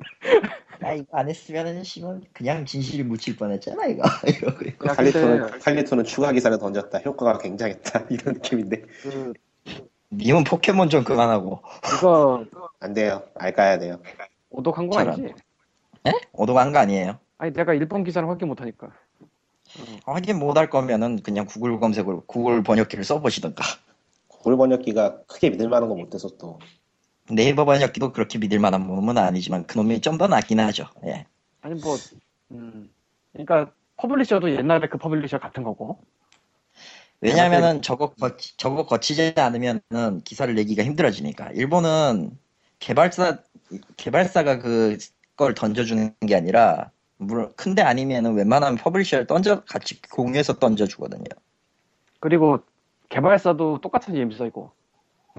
야 이거 안 했으면은 씨발 그냥 진실이 묻힐 뻔했잖아 이거. (laughs) 이러고 있고. 야, 칼리토는 근데 칼리토는 추가 기사를 던졌다. 효과가 굉장했다. (laughs) 이런 느낌인데 그 님은 포켓몬 좀 그만하고. 이거 안 돼요. 알까야 돼요. 오독한 거 아니지? 에? 오도간 거 아니에요. 아니 내가 일본 기사를 확인 못하니까. 확인 못할 거면은 그냥 구글 검색으로 구글 번역기를 써보시던가. 구글 번역기가 크게 믿을 만한 거 못 돼서 또 네이버 번역기도 그렇게 믿을 만한 놈은 아니지만 그놈이 좀 더 낫긴 하죠. 예. 아니 뭐 음. 그러니까 publisher도 옛날에 그 publisher 같은 거고. 왜냐면은 저거 거치, 저거 거치지 않으면은 기사를 내기가 힘들어지니까. 일본은 개발사 개발사가 그걸 던져주는 게 아니라 물론 큰데 아니면은 웬만하면 publisher를 던져 같이 공유해서 던져주거든요. 그리고 개발사도 똑같은 이름 써있고.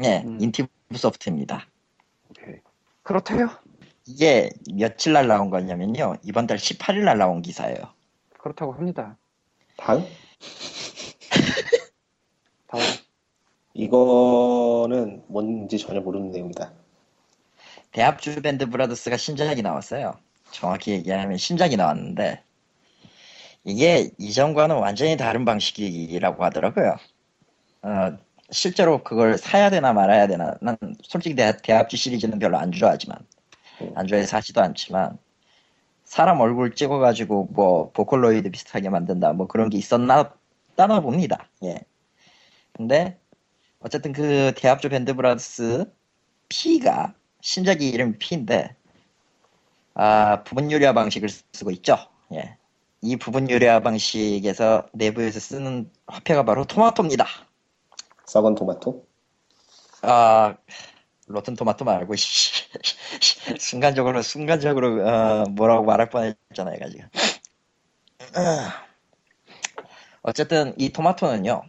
예, 음. 인티브 소프트입니다. 그렇대요. 이게 며칠 날 나온 거냐면요. 이번 달 18일 날 나온 기사예요. 그렇다고 합니다. 다음 다음. (laughs) 이거는 뭔지 전혀 모르는 내용이다. 대합주 밴드 브라더스가 신작이 나왔어요. 정확히 얘기하면 신작이 나왔는데 이게 이전과는 완전히 다른 방식이라고 하더라고요. 어, 실제로 그걸 사야 되나 말아야 되나. 난 솔직히 대, 대합주 시리즈는 별로 안 좋아하지만, 안 좋아해서 하지도 않지만, 사람 얼굴 찍어가지고 뭐 보컬로이드 비슷하게 만든다 뭐 그런 게 있었나 따나 봅니다. 예. 근데 어쨌든 그 대합주 밴드 브라더스 P가 신작이 이름 P인데 아 부분 유리화 방식을 쓰고 있죠. 예. 이 부분 유리화 방식에서 내부에서 쓰는 화폐가 바로 토마토입니다. 썩은 토마토? 아 로튼 토마토 말고 (laughs) 씨, 순간적으로 순간적으로 어, 뭐라고 말할 뻔했잖아요, 가지고. (clears throat) 어쨌든 이 토마토는요,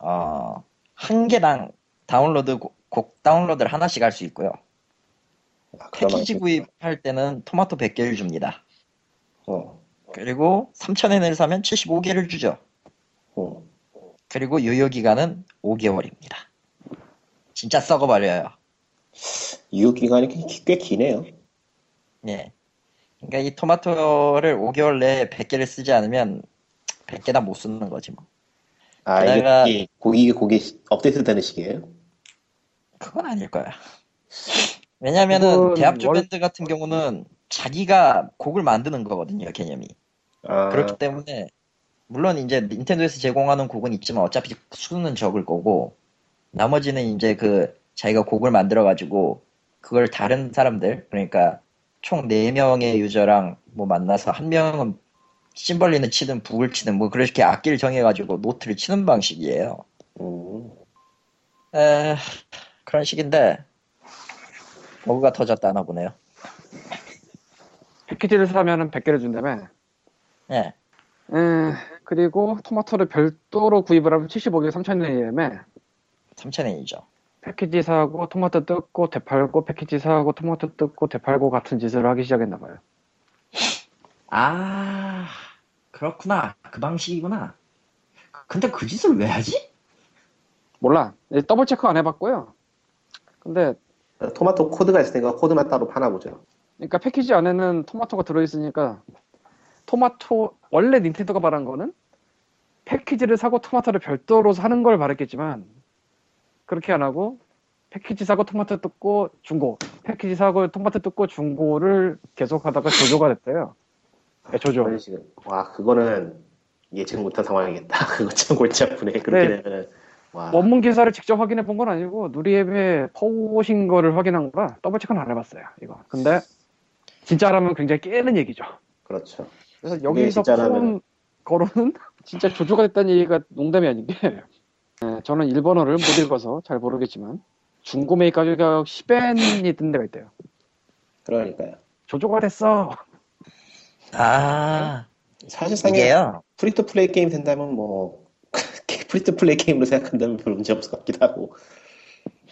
어, 한 개당 다운로드 곡, 곡 다운로드를 하나씩 할 수 있고요. 아, 패키지. 구입할 때는 토마토 100개를 줍니다. 어, 그리고 3,000엔을 사면 75개를 주죠. 어. 그리고 유효 기간은 5개월입니다. 진짜 썩어버려요. 유효 기간이 꽤, 꽤 기네요. 예. 그러니까 이 토마토를 5개월 내에 100개를 쓰지 않으면 100개 다 못 쓰는 거지 뭐. 아, 게다가- 이게 고기, 이게 고기 업데이트 되는 시기예요? 그건 아닐 거야. 왜냐면은 대합주 월- 밴드 같은 경우는 자기가 곡을 만드는 거거든요, 개념이. 아, 그렇기 때문에 물론 이제 닌텐도에서 제공하는 곡은 있지만 어차피 수는 적을 거고 나머지는 이제 그 자기가 곡을 만들어 가지고 그걸 다른 사람들 그러니까 총 4명의 유저랑 뭐 만나서 한 명은 심벌리는 치든 북을 치든 뭐 그렇게 악기를 정해 가지고 노트를 치는 방식이에요. 음, 에, 그런 식인데 버그가 터졌다나 보네요. 패키지를 사면은 100개를 준다며. 예. 음, 그리고 토마토를 별도로 구입을 하면 75개 3,000원이라며. 3,000엔이죠. 패키지 사고 토마토 뜯고 되팔고 패키지 사고 토마토 뜯고 되팔고 같은 짓을 하기 시작했나 봐요. 아, 그렇구나. 그 방식이구나. 근데 그 짓을 왜 하지? 몰라. 네, double check 안 해봤고요. 근데 토마토 코드가 있으니까 코드만 따로 파나 보죠. 그러니까 패키지 안에는 토마토가 들어있으니까 토마토 원래 닌텐도가 말한 거는 패키지를 사고 토마토를 별도로 사는 걸 말했겠지만 그렇게 안 하고 패키지 사고 토마토 뜯고 중고 패키지 사고 토마토 뜯고 중고를 계속 하다가 조조가 됐대요. 네, 조조. 와, 그거는 예측 못한 상황이겠다. (laughs) 그거 참 골치 아프네. 그렇게 네. 되면은. 와, 원문 기사를 직접 확인해 본 건 아니고 누리앱에 퍼오신 거를 확인한 거라 더블 체크는 안 해봤어요. 이거. 근데 진짜라면 굉장히 깨는 얘기죠. 그렇죠. 그래서 여기서 폰 거로는 진짜 조조가 됐다는 얘기가 농담이 아닌 게 네, 저는 일본어를 못 읽어서 잘 모르겠지만 중고 매입 가격 10엔이 뜬 데가 있대요. 그러니까요. 조조가 됐어. 아, 사실상에 이게요. free to play 게임 된다면 뭐 (laughs) free to play 게임으로 생각한다면 별 문제 없을 것 같기도 하고.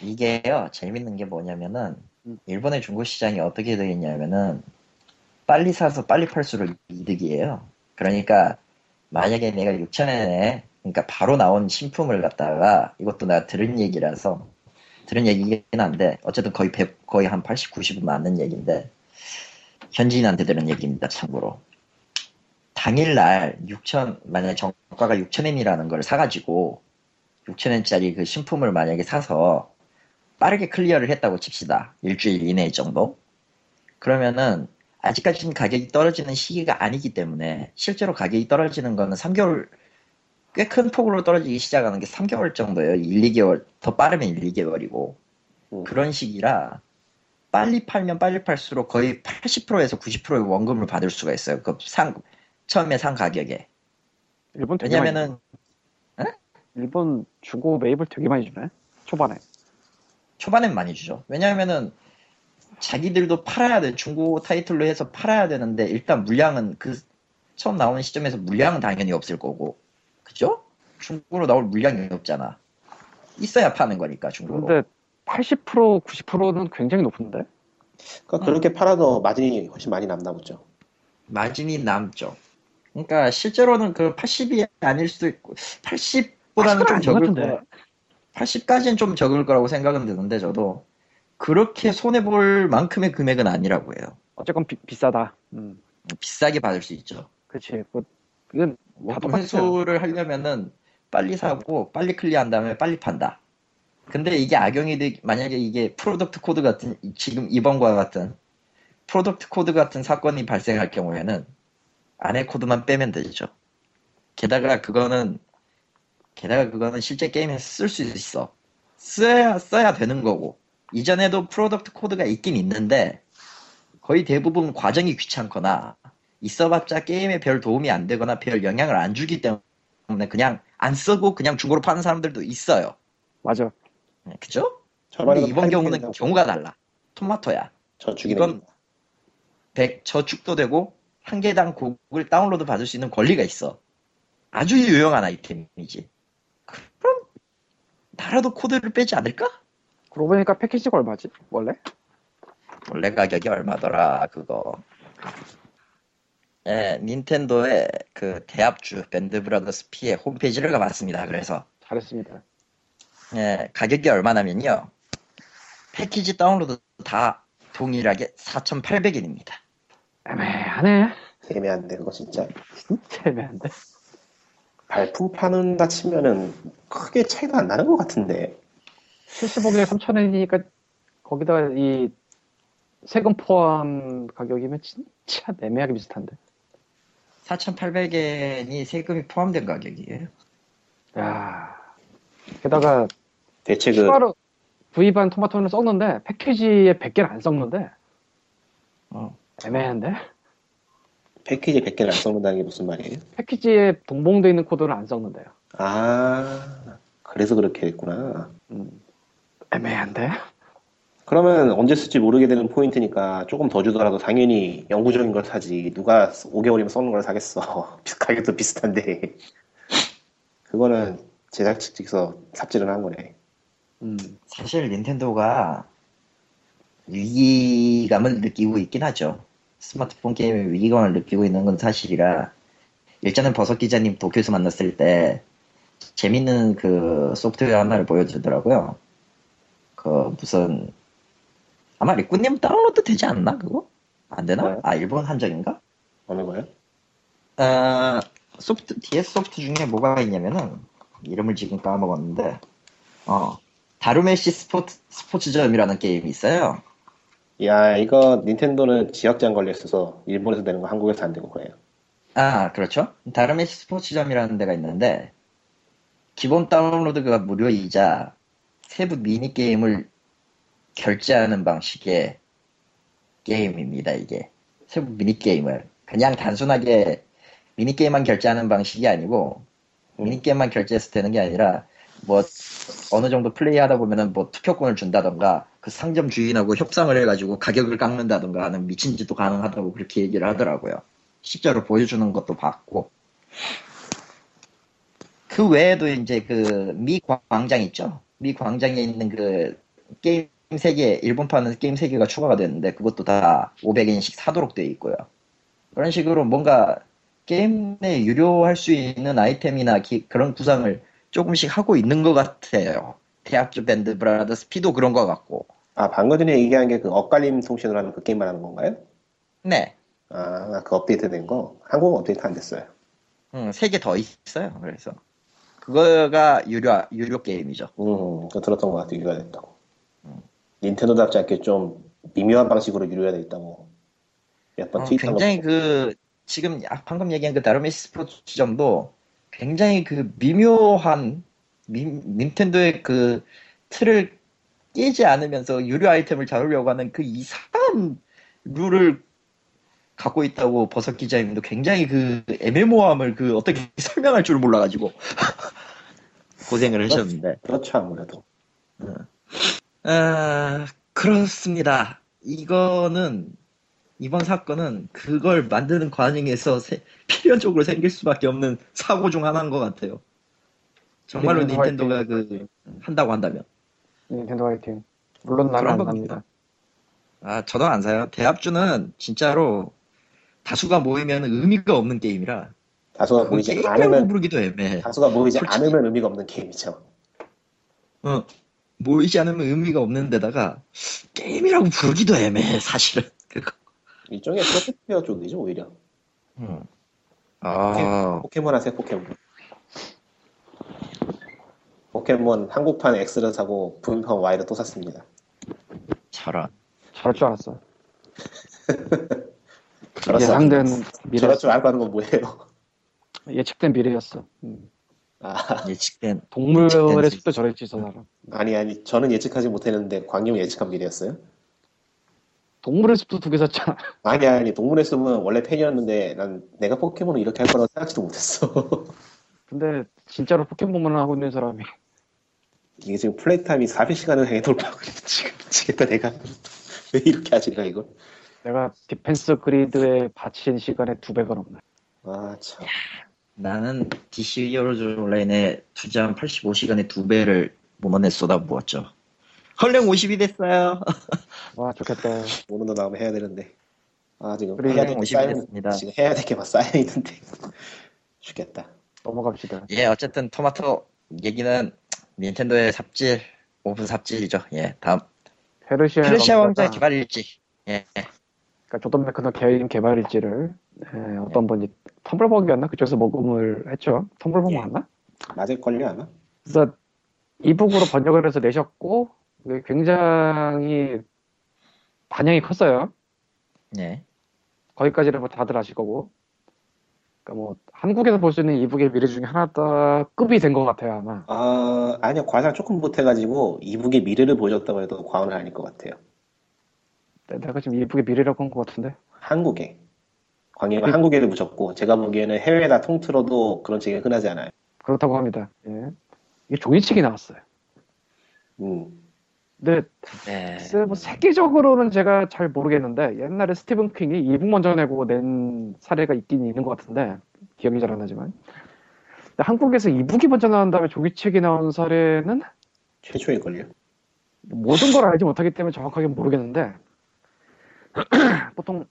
이게요. 재밌는 게 뭐냐면은, 음. 일본의 중고 시장이 어떻게 되어 있냐면은, 빨리 사서 빨리 팔수록 이득이에요. 그러니까, 만약에 내가 6천엔에, 그러니까 바로 나온 신품을 갖다가, 이것도 내가 들은 얘기라서, 들은 얘기긴 한데, 어쨌든 거의 100, 거의 한 80, 90은 맞는 얘기인데, 현지인한테 들은 얘기입니다, 참고로. 당일날 6천, 만약에 정가가 6천엔이라는 걸 사가지고, 6천엔짜리 그 신품을 만약에 사서, 빠르게 클리어를 했다고 칩시다. 일주일 이내 정도. 그러면은, 아직까지는 가격이 떨어지는 시기가 아니기 때문에, 실제로 가격이 떨어지는 거는 3개월, 꽤 큰 폭으로 떨어지기 시작하는 게 3개월 정도예요. 1, 2개월, 더 빠르면 1, 2개월이고. 음. 그런 시기라, 빨리 팔면 빨리 팔수록 거의 80%에서 90%의 원금을 받을 수가 있어요. 그 상, 처음에 산 가격에. 일본 왜냐면은, 일본 중고 매입을 되게 많이 주네. 초반에. 초반엔 많이 주죠. 왜냐하면은 자기들도 팔아야 돼. 중고 타이틀로 해서 팔아야 되는데 일단 물량은 그 처음 나오는 시점에서 물량은 당연히 없을 거고. 그죠? 중고로 나올 물량이 없잖아. 있어야 파는 거니까 중고로. 근데 80% 90%는 굉장히 높은데. 그러니까 그렇게 팔아도 마진이 훨씬 많이 남나 보죠. 마진이 남죠. 그러니까 실제로는 그 80이 아닐 수도 있고 80보다는 좀 적을. 거. 80까지는 좀 적을 거라고 생각은 드는데 저도 그렇게 손해 볼 만큼의 금액은 아니라고 해요. 어쨌건 비, 비싸다. 음. 비싸게 받을 수 있죠. 그치. 그 그건 다 원금 똑같아요. 회수를 하려면은 빨리 사고 빨리 clear한 다음에 빨리 판다. 근데 이게 악용이 되, 만약에 이게 product code 같은 지금 이번과 같은 product code 같은 사건이 발생할 경우에는 안에 코드만 빼면 되죠. 게다가 그거는 게다가 그거는 실제 게임에서 쓸 수 있어. 써야 써야 되는 거고 이전에도 product code가 있긴 있는데 거의 대부분 과정이 귀찮거나 있어봤자 게임에 별 도움이 안 되거나 별 영향을 안 주기 때문에 그냥 안 쓰고 그냥 중고로 파는 사람들도 있어요. 맞아. 네, 그죠? 근데 이번 경우는 경우가 달라. 토마토야. 저 죽이는 이건 100 저축도 되고 한 개당 곡을 다운로드 받을 수 있는 권리가 있어. 아주 유용한 아이템이지. 그럼 나라도 코드를 빼지 않을까? 그러고 보니까 패키지가 얼마지? 원래? 원래 가격이 얼마더라 그거. 예, 닌텐도의 그 대합주 밴드 브라더스 P의 홈페이지를 가봤습니다. 그래서 잘했습니다. 예, 가격이 얼마냐면요. 패키지 다운로드 다 동일하게 4,800엔입니다. 애매하네. 애매한데 그거 진짜 진짜 애매한데. 발품 파는다 치면은 크게 차이가 안 나는 것 같은데 75개에 3,000원이니까 거기다가 이 세금 포함 가격이면 진짜 애매하게 비슷한데. 4,800엔이 세금이 포함된 가격이에요. 야 게다가 대체 그 추가로 구입한 토마토는 썩는데 패키지에 100개는 안 썩는데 어. 애매한데? 패키지 100개를 안 썩는다는 게 무슨 말이에요? 패키지에 동봉되어 있는 코드는 안 썩는데요. 아 그래서 그렇게 했구나 음, 애매한데? 그러면 언제 쓸지 모르게 되는 포인트니까 조금 더 주더라도 당연히 영구적인 걸 사지 누가 5개월이면 썩는 걸 사겠어 (laughs) 가격도 비슷한데 그거는 제작 측에서 삽질을 한 거네 음, 사실 닌텐도가 위기감을 느끼고 있긴 하죠. 스마트폰 게임에 위기감을 느끼고 있는 건 사실이라 일전에 버섯 기자님 도쿄에서 만났을 때 재밌는 그 소프트웨어 하나를 보여주더라고요. 그 무슨 아마 리꾸님 다운로드 되지 않나 그거? 안 되나? 뭐요? 아 일본 한정인가? 어느 거요? 아, 소프트, DS 소프트 중에 뭐가 있냐면은, 이름을 지금 까먹었는데, 어, 다루메시 스포츠, 스포츠점이라는 게임이 있어요. 야 이거 닌텐도는 지역 제한 걸려 있어서 일본에서 되는 거 한국에서 안 되고 그래요 아, 그렇죠. 다루메시 스포츠점이라는 데가 있는데, 기본 다운로드가 무료이자, 세부 미니게임을 결제하는 방식의 게임입니다, 이게. 세부 미니게임을. 그냥 단순하게 미니게임만 결제하는 방식이 아니고, 음. 미니게임만 결제해서 되는 게 아니라, 뭐, 어느 정도 플레이 하다 보면은 뭐 투표권을 준다던가, 그 상점 주인하고 협상을 해가지고 가격을 깎는다던가 하는 미친 짓도 가능하다고 그렇게 얘기를 하더라고요. 실제로 보여주는 것도 봤고. 그 외에도 이제 그 Mii 광장 있죠? Mii 광장에 있는 그 게임 세개, 일본판은 게임 세개가 추가가 됐는데 그것도 다 500엔씩 사도록 되어 있고요. 그런 식으로 뭔가 게임에 유료할 수 있는 아이템이나 기- 그런 구상을 조금씩 하고 있는 것 같아요. 대합주 밴드 브라더스 P도 그런 것 같고. 아 방금 전에 얘기한 게 그 엇갈림 통신을 하는 그 게임 말하는 건가요? 네. 아그 업데이트 된 거? 한국은 업데이트 안 됐어요 음, 세개 더 있어요. 그래서. 그거가 유료, 유료 게임이죠. 음, 들었던 것 같아, 유료화 됐다고. 닌텐도답지 않게 좀 미묘한 방식으로 유료화 돼 있다고. 몇번 어. 굉장히 그 지금 아, 방금 얘기한 그 다루메시 스포츠점도 굉장히 그 미묘한 미- 닌텐도의 그 틀을 깨지 않으면서 유료 아이템을 잡으려고 하는 그 이상한 룰을 갖고 있다고 버섯 기자님도 굉장히 그 애매모함을 그 어떻게 (laughs) 설명할 줄 몰라가지고 (laughs) 고생을 하셨는데 그렇죠, 아무래도. 아, 그렇습니다. 이거는 이번 사건은 그걸 만드는 과정에서 세- 필연적으로 생길 수밖에 없는 사고 중 하나인 것 같아요. 정말로 닌텐도 닌텐도가 그 한다고 한다면 닌텐도 화이팅. 물론 나는 안. 삽니다. 아 저도 안 사요. 대합주는 진짜로 다수가 모이면 의미가 없는 게임이라 다수가 모이지 게임이라고 않으면, 부르기도 애매해. 다수가 모이지 솔직히. 않으면 의미가 없는 게임이죠. 어, 모이지 않으면 의미가 없는 데다가 게임이라고 부르기도 애매해 사실은. 일종의 프로페티어 쪽이죠, 오히려. 음. 아, 포켓몬 하세요, 포켓몬. 포켓몬 한국판 X를 사고 북미판 Y를 또 샀습니다. 저런. 저럴 줄 알았어. (laughs) 줄 예상된 미래, 줄 알고 하는 건 뭐예요? (laughs) 예측된 미래였어. 음. 아, 예측된. 동물의 숲도 저랬지, 저 사람. 아니, 아니, 저는 예측하지 못했는데 광님 예측한 미래였어요? 동물의 숲도 두 개 샀잖아. (laughs) 아니, 아니, 동물의 숲은 원래 팬이었는데 난 내가 포켓몬을 이렇게 할 거라고 생각지도 못했어. (laughs) 근데 진짜로 포켓몬만 하고 있는 사람이 이게 지금 play time이 400시간을 향해 돌파하고 있는데 지금 미치겠다, 내가. 왜 이렇게 하지, 내가 이걸? 내가 디펜스 그리드에 바친 시간에 두 배가 넘네. 아, 참. 나는 DC 히어로즈 온라인에 투자한 85시간의 두 배를 몬헌에 쏟아부었죠. 헌랭 50이 됐어요. (laughs) 와, 좋겠다. 오늘도 나오면 해야 되는데. 아, 지금 그래, 해야 될게 50이 쌓여, 됐습니다. 지금 해야 될 게 막 쌓여 있는데. (laughs) 죽겠다. 넘어갑시다. 예, 어쨌든 토마토 얘기는 닌텐도의 삽질, 오픈 삽질이죠. 예, 다음. 페르시아, 페르시아 왕자 왕자가- 개발 일지. 예, 그러니까 조던 매크너 개인 개발 일지를 예, 어떤 분이 텀블벅이었나 그쪽에서 모금을 했죠. 텀블벅 예. 맞나? 맞을걸요, 아마? 그래서 이북으로 번역을 해서 내셨고 굉장히 반향이 컸어요. 예. 거기까지는 뭐 다들 아실 거고. 그러니까 뭐 한국에서 볼 수 있는 이북의 미래 중에 하나다 급이 된 것 같아요 아마. 아, 아니요, 과장 조금 못해가지고, 이북의 미래를 보여줬다고 해도 과언은 아닐 것 같아요. 네, 내가 지금 이북의 미래라고 한 것 같은데. 한국에. 광희가 그- 한국에를 묻혔고, 제가 보기에는 해외다 통틀어도 그런 책이 흔하지 않아요. 그렇다고 합니다. 예. 이게 종이책이 나왔어요. 음. 근데 네. 뭐 세계적으로는 제가 잘 모르겠는데 옛날에 스티븐 킹이 이북 먼저 내고 낸 사례가 있긴 있는 것 같은데 기억이 잘 안 나지만 근데 한국에서 이북이 먼저 나온 다음에 종이책이 나온 사례는 최초일걸요? 모든 걸 알지 못하기 때문에 정확하게 모르겠는데 (clears throat) 보통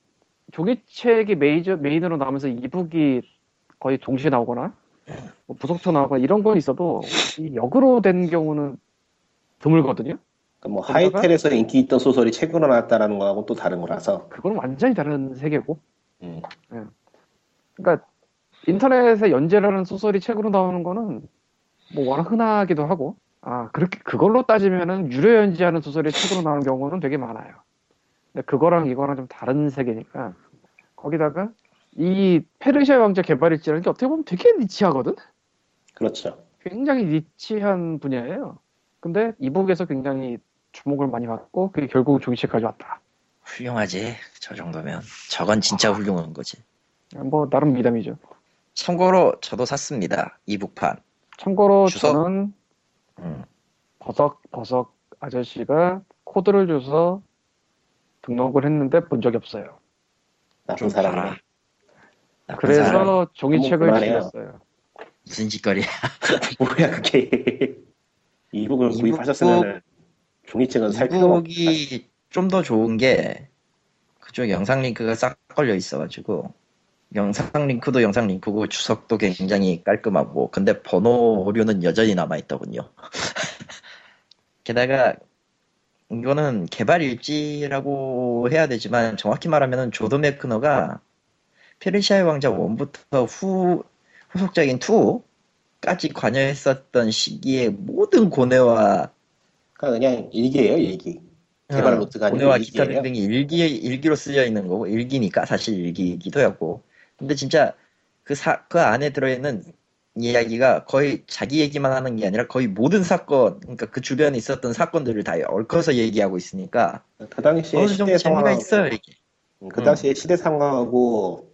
종이책이 메이저 메인으로 나오면서 이북이 거의 동시에 나오거나 뭐 부속초 나오거나 이런 건 있어도 이 역으로 된 경우는 드물거든요. 그러니까 뭐 하이텔에서 인기 있던 소설이 책으로 나왔다라는 거하고는 또 다른 거라서. 그건 완전히 다른 세계고 음. 그러니까 인터넷에 연재라는 소설이 책으로 나오는 거는 뭐 워낙 흔하기도 하고 아 그렇게 그걸로 따지면은 유료 연재하는 소설이 책으로 나오는 경우는 되게 많아요. 그거랑 이거랑 좀 다른 세계니까 거기다가 이 페르시아 왕자 개발일지라는 게 어떻게 보면 되게 니치하거든. 그렇죠. 굉장히 니치한 분야예요. 근데 이북에서 굉장히 주목을 많이 받고 그게 결국 종이책까지 왔다. 훌륭하지. 저 정도면. 저건 진짜 훌륭한 거지. 뭐 나름 미담이죠. 참고로 저도 샀습니다. 이북판. 참고로 주석? 저는 음. 버석 버석 아저씨가 코드를 줘서 등록을 했는데 본 적이 없어요. 나쁜 좀 사람이네. 나쁜 사람. 그래서 종이책을. 지냈어요. 무슨 짓거리야. (laughs) 뭐야 그게. 이북을 이북- 구입하셨으면 종이책은 살 필요가 없다. 이북이 좀더 좋은 게 그쪽 영상 링크가 싹 걸려 있어가지고 영상 링크도 영상 링크고 주석도 굉장히 깔끔하고 근데 번호 오류는 여전히 남아 있더군요. (laughs) 게다가 이거는 개발 일지라고 해야 되지만 정확히 말하면 조드 매크너가 페르시아의 왕자 1부터 후 후속작인 2까지 관여했었던 시기의 모든 고뇌와 그러니까 그냥 일기예요 일기. 개발 어, 노트가 아니고 고뇌와 기타. 등등이 일기 일기로 쓰여 있는 거고 일기니까 사실 일기이기도 하고 근데 진짜 그 사 그 안에 들어있는 이야기가 거의 자기 얘기만 하는 게 아니라 거의 모든 사건 그러니까 그 주변에 있었던 사건들을 다 얽어서 얘기하고 있으니까 그 당시에 어느 정도 시대 재미가 상황, 있어요 이게 그 음. 당시에 시대 상황하고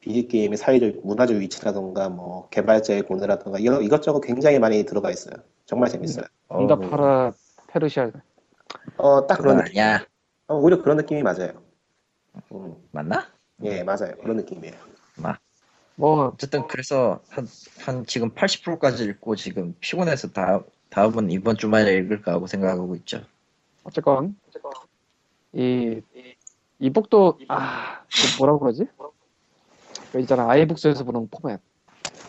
비디 게임의 사회적 문화적 위치라던가 뭐 개발자의 고뇌라던가 이거 이것저것 굉장히 많이 들어가 있어요. 정말 재밌어요. 응답하라 페르시아. 어딱 그건 그런 느낌. 아니야 어, 오히려 그런 느낌이 맞아요. 음, 맞나? 예 맞아요 그런 느낌이에요. 뭐 어쨌든 그래서 한, 한 지금 80%까지 읽고 지금 피곤해서 다, 다음은 이번 주말에 읽을까 하고 생각하고 있죠 어쨌건 이 이 북도 아그 뭐라고 그러지? 그 있잖아 아이북스에서 보는 포맷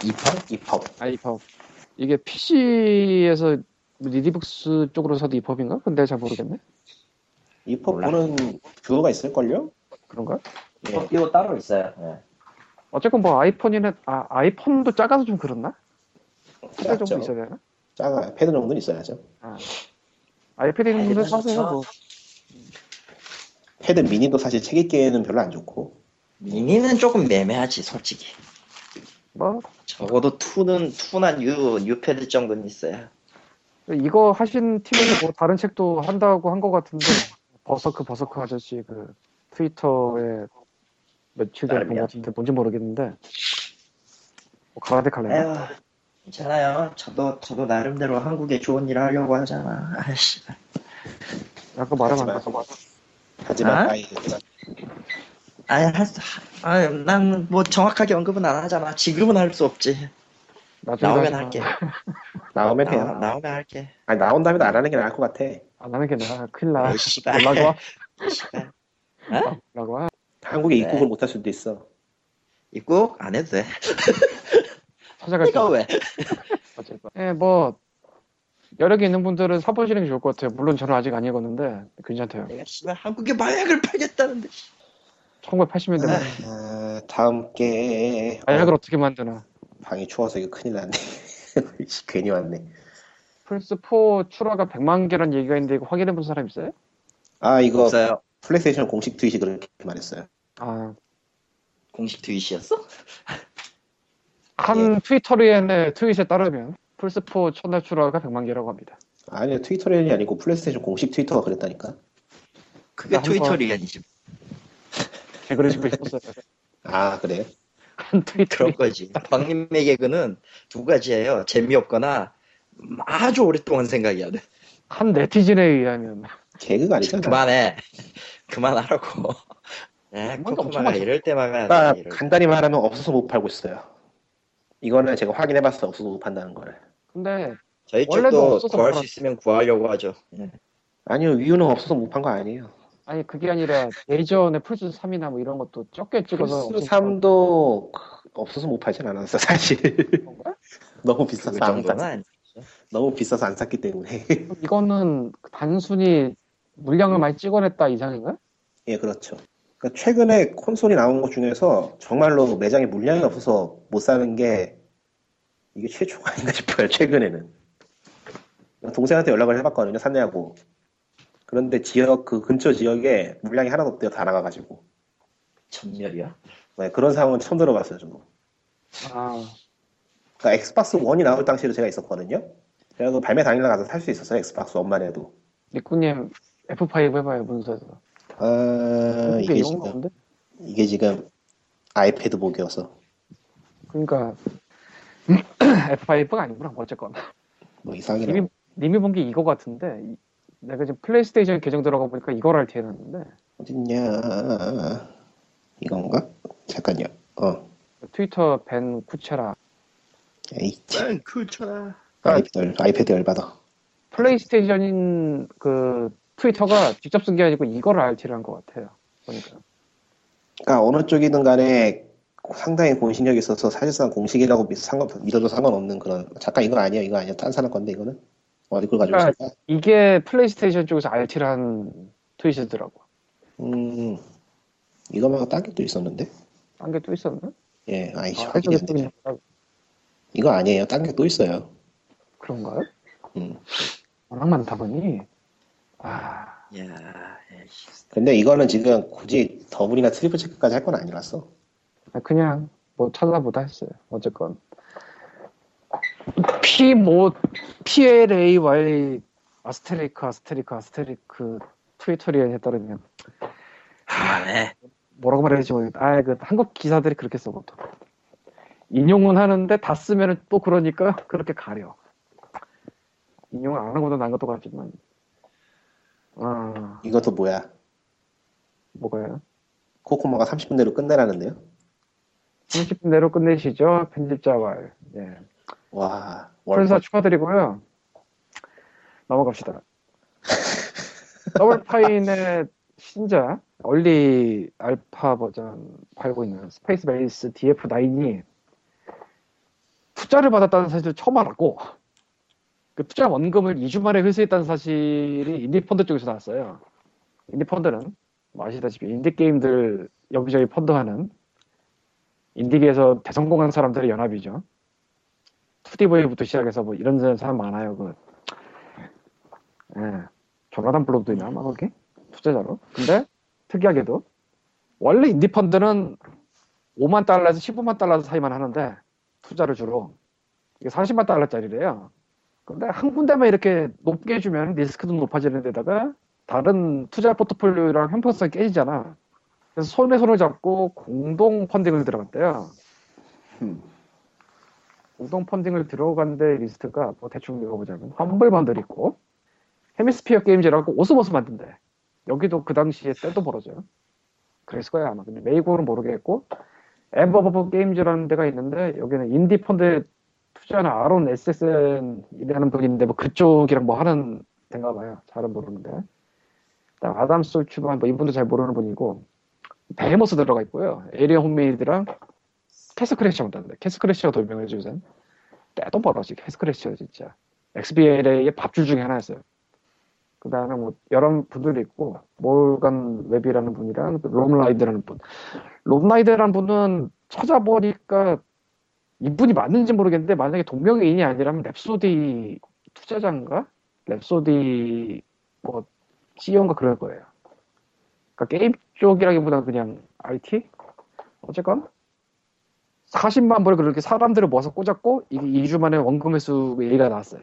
EPUB EPUB 아 EPUB 이게 PC에서 리디북스 쪽으로서도 EPUB인가? 근데 잘 모르겠네. EPUB. 보는 viewer가 있을걸요? 그런가? 예. 이거 따로 있어요 네. 어쨌건 뭐 아이폰이는 아 아이폰도 작아서 좀 그렇나? 패드 정도. 있어야 되나? 작아 패드 정도는 있어야죠. 아. 아이패드 있는 분들 사세요 뭐. 패드 미니도 사실 책 읽기에는 별로 안 좋고 미니는 조금 애매하지 솔직히. 뭐 적어도 2는 2나 U U 패드 정도는 있어야. 이거 하신 팀에서 뭐 다른 책도 한다고 한 것 같은데 버서크 버서크 아저씨 그 트위터에 며칠 전에 본것 같은데 뭔지 모르겠는데 뭐 가라데 칼레 에휴, 괜찮아요. 저도 저도 나름대로 한국에 좋은 일 하려고 하잖아. 아이씨. 아까 말하면 안 하지만- 돼. 하지만 아? 아니 난뭐 정확하게 언급은 안 하잖아. 지금은 할 수 없지. 나오면. 할게. (laughs) 나오면 해요. 나, 나오면 할게. 아니 나온다면 안 하는 게 나을 것 같아. 안 하는 게 나아 큰일 나. 연락 와 씨발. 연락 와 한국에 네. 입국을 못 할 수도 있어. 입국 안 해도 돼. (laughs) 찾아갈게 이거 왜? 어쨌건 예, 뭐 여력이 있는 분들은 사보시는 게 좋을 것 같아요 물론 저는 아직 안 읽었는데 괜찮대요 내가 씨발 한국에 마약을 팔겠다는데. 1980년대 말 아, 다음 게 마약을 어, 어떻게 만드나 방이 추워서 이거 큰일 났네. (laughs) 씨, 괜히 왔네. 플스 4 출하가 100만 개란 얘기가 있는데 이거 확인해 본 사람 있어요? 아 이거 없어요. 플레이스테이션 공식 트윗이 그렇게 말했어요. 아, 공식 트윗이었어? (laughs) 한 트위터리안의 트윗에 따르면 플스4 첫날 출하가 100만 개라고 합니다. 아니요 트위터랜이 아니고 플레이스테이션 공식 트위터가 그랬다니까. 그게 나 한번- 트위터리 아니지. (laughs) 개그를 짓고 싶었어요. 아 그래요? 한 트위터리 그런 거지. 광림의 개그는 두 가지예요. 재미없거나 아주 오랫동안 생각해야 돼. 한 네티즌에 의하면 개그가 아니잖아. 그만해. 그만하라고. 예, 뭔가 엄청 많죠. 이럴 때만 아. 이럴. 간단히 말하면 없어서 못 팔고 있어요. 이거는 제가 확인해봤어요. 없어서 못 판다는 거를. 근데 저희 원래도 쪽도 없어서 구할 팔았- 수 있으면 구하려고 하죠. 예. 아니요 이유는 없어서 못 판 거 아니에요. 아니 그게 아니라 예전에 플스 3이나 뭐 이런 것도 적게 찍어서 플스 없어서 3도 없어서 못 팔진 않았어 사실. 건가? (laughs) 너무 그 비싸서 안 정도는 샀, 아니. 너무 비싸서 안 샀기 때문에. 이거는 단순히 물량을 많이 찍어냈다 이상인가? 예 그렇죠. 그러니까 최근에 콘솔이 나온 것 중에서 정말로 매장에 물량이 없어서 못 사는 게 이게 최초가 아닌가 싶어요. 최근에는. 동생한테 연락을 해봤거든요. 샀냐고. 그런데 지역 그 근처 지역에 물량이 하나도 없대요. 다 나가가지고. 전멸이야. 네, 그런 상황은 처음 들어봤어요. 저도. 아 그러니까 엑스박스 1이 나올 당시에도 제가 있었거든요. 그래서 발매 당일날 가서 살 수 있었어요. 엑스박스 1만 해도. 니꾸님 F5 해봐요 문서에서. 아, 이게 이런 지금, 건데? 이게 지금 아이패드 보기여서. 그러니까 (clears throat) F5가 아니구나 어쨌건. 뭐 이상이라. 님이 님이 본 게 이거 같은데 이- 내가 지금 플레이스테이션 계정 들어가 보니까 이걸 RT 해놨는데 어딨냐. 이건가? 잠깐요. 어. 트위터 벤 쿠체라 에이, 참. 그렇잖아. 아이패드, 열- 아이패드 열받아. 플레이스테이션인 그 트위터가 직접 쓴 게 아니고 이걸 RT를 한 것 같아요. 보니까. 그러니까 어느 쪽이든 간에 상당히 공신력이 있어서 사실상 공식이라고 믿- 상관, 믿어도 상관없는 그런 잠깐 이거 아니에요 이거 아니에요 딴 사람 건데 이거는 어디 걸 가지고 아, 있을까 이게 플레이스테이션 쪽에서 RT를 한 트윗이더라고. 음 이거 말고 딴 게 또 있었는데 딴 게 또 있었나? 예 아이씨 아, 확인이 안 되네 이거 아니에요 딴 게 또 있어요 그런가요? 음 워낙 많다 보니. 아, 야. 근데 이거는 지금 굳이 더블이나 트리플 체크까지 할 건 아니라서 그냥 뭐 찾아보다 했어요. 어쨌건. P 뭐 PLAY asterisk asterisk asterisk 트위터리안에 따르면 그만해. 뭐라고 말해야 될지 모르겠다. 아, 그 한국 기사들이 그렇게 써 보통. 인용은 하는데 다 쓰면은 또 그러니까 그렇게 가려. 인용을 안 하는 것도 난 것도 같지만. 아, 이것도 뭐야 뭐가요? 코코마가 30분 내로 끝내라는데요 30분 내로 끝내시죠, 편집자 말. 예. 와 월파 축하드리고요. 넘어갑시다. 더블파인의 신작 early 알파 버전 팔고 있는 스페이스 베이스 DF9이 투자를 받았다는 사실을 처음 알았고 그 투자 원금을 2주 만에 회수했다는 사실이 인디 펀드 쪽에서 나왔어요. 인디 펀드는 뭐 아시다시피 인디 게임들 여기저기 펀드하는 인디계에서 대성공한 사람들의 연합이죠. 2DV부터 시작해서 뭐 이런 사람 많아요. 그, 예, 조나단 블록도 있나 아마 거기 투자자로. 근데 특이하게도 원래 인디 펀드는 5만 달러에서 15만 달러 사이만 하는데 투자를 주로 이게 40만 달러짜리래요. 근데 한 군데만 이렇게 높게 주면 리스크도 높아지는 데다가 다른 투자 포트폴리오랑 형평성이 깨지잖아. 그래서 손에 손을 잡고 공동 펀딩을 들어갔대요. 음. 공동 펀딩을 들어간 데 리스트가 뭐 대충 읽어보자면 번들 있고 헤미스피어 게임즈라고 오스모스 만든대. 여기도 그 당시에 때도 벌어져요. 그랬을 거야 아마. 근데 메이고는 모르겠고 엠버버버 게임즈라는 데가 있는데 여기는 인디 펀드 투자하는 아론 SSN이라는 있는데 뭐 그쪽이랑 뭐 하는 데인가 봐요. 잘은 모르는데. 그다음 아담 솔추만 뭐 이분도 잘 모르는 분이고 베헤모스 들어가 있고요. 에리어 홈메이드랑 캐스크래시 만드는데 캐스크래시가 더 유명해져 요새. 때도 벌어지 캐스크래시가 진짜. XBLA의 밥줄 중에 하나였어요. 그 다음에 뭐 여러 분들이 있고 몰간 웹이라는 분이랑 롭 리드라는 분. 롭 리드라는 분은 찾아보니까 이분이 맞는지 모르겠는데 만약에 동명이인이 아니라면 랩소디 투자자인가? 랩소디 뭐 CEO인가 그럴 거예요. 그러니까 게임 쪽이라기보다 그냥 IT? 어쨌건 40만 불을 그렇게 사람들을 모아서 꽂았고 이게 2주 만에 원금 회수 얘기가 나왔어요.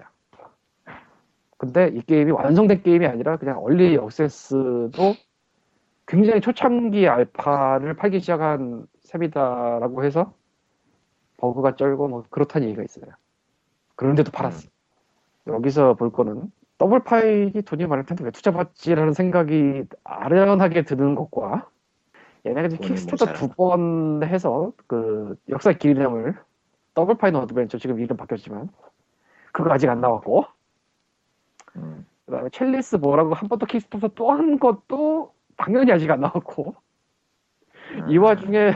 근데 이 게임이 완성된 게임이 아니라 그냥 early access도 굉장히 초창기 알파를 팔기 시작한 셈이다라고 해서 버그가 쩔고 뭐 그렇다는 얘기가 있어요. 그런데도 팔았어. 여기서 볼 거는 더블 파인이 돈이 많을 텐데 왜 투자받지라는 생각이 아련하게 드는 것과 얘네가 지금 킥스타터. 두 번 해서 그 역사 기념을 더블 파인 어드벤처 지금 이름 바뀌었지만 그거 아직 안 나왔고 음. 그다음에 첼리스 뭐라고 한 번 더 킥스타터 또 한 것도 당연히 아직 안 나왔고 이 와중에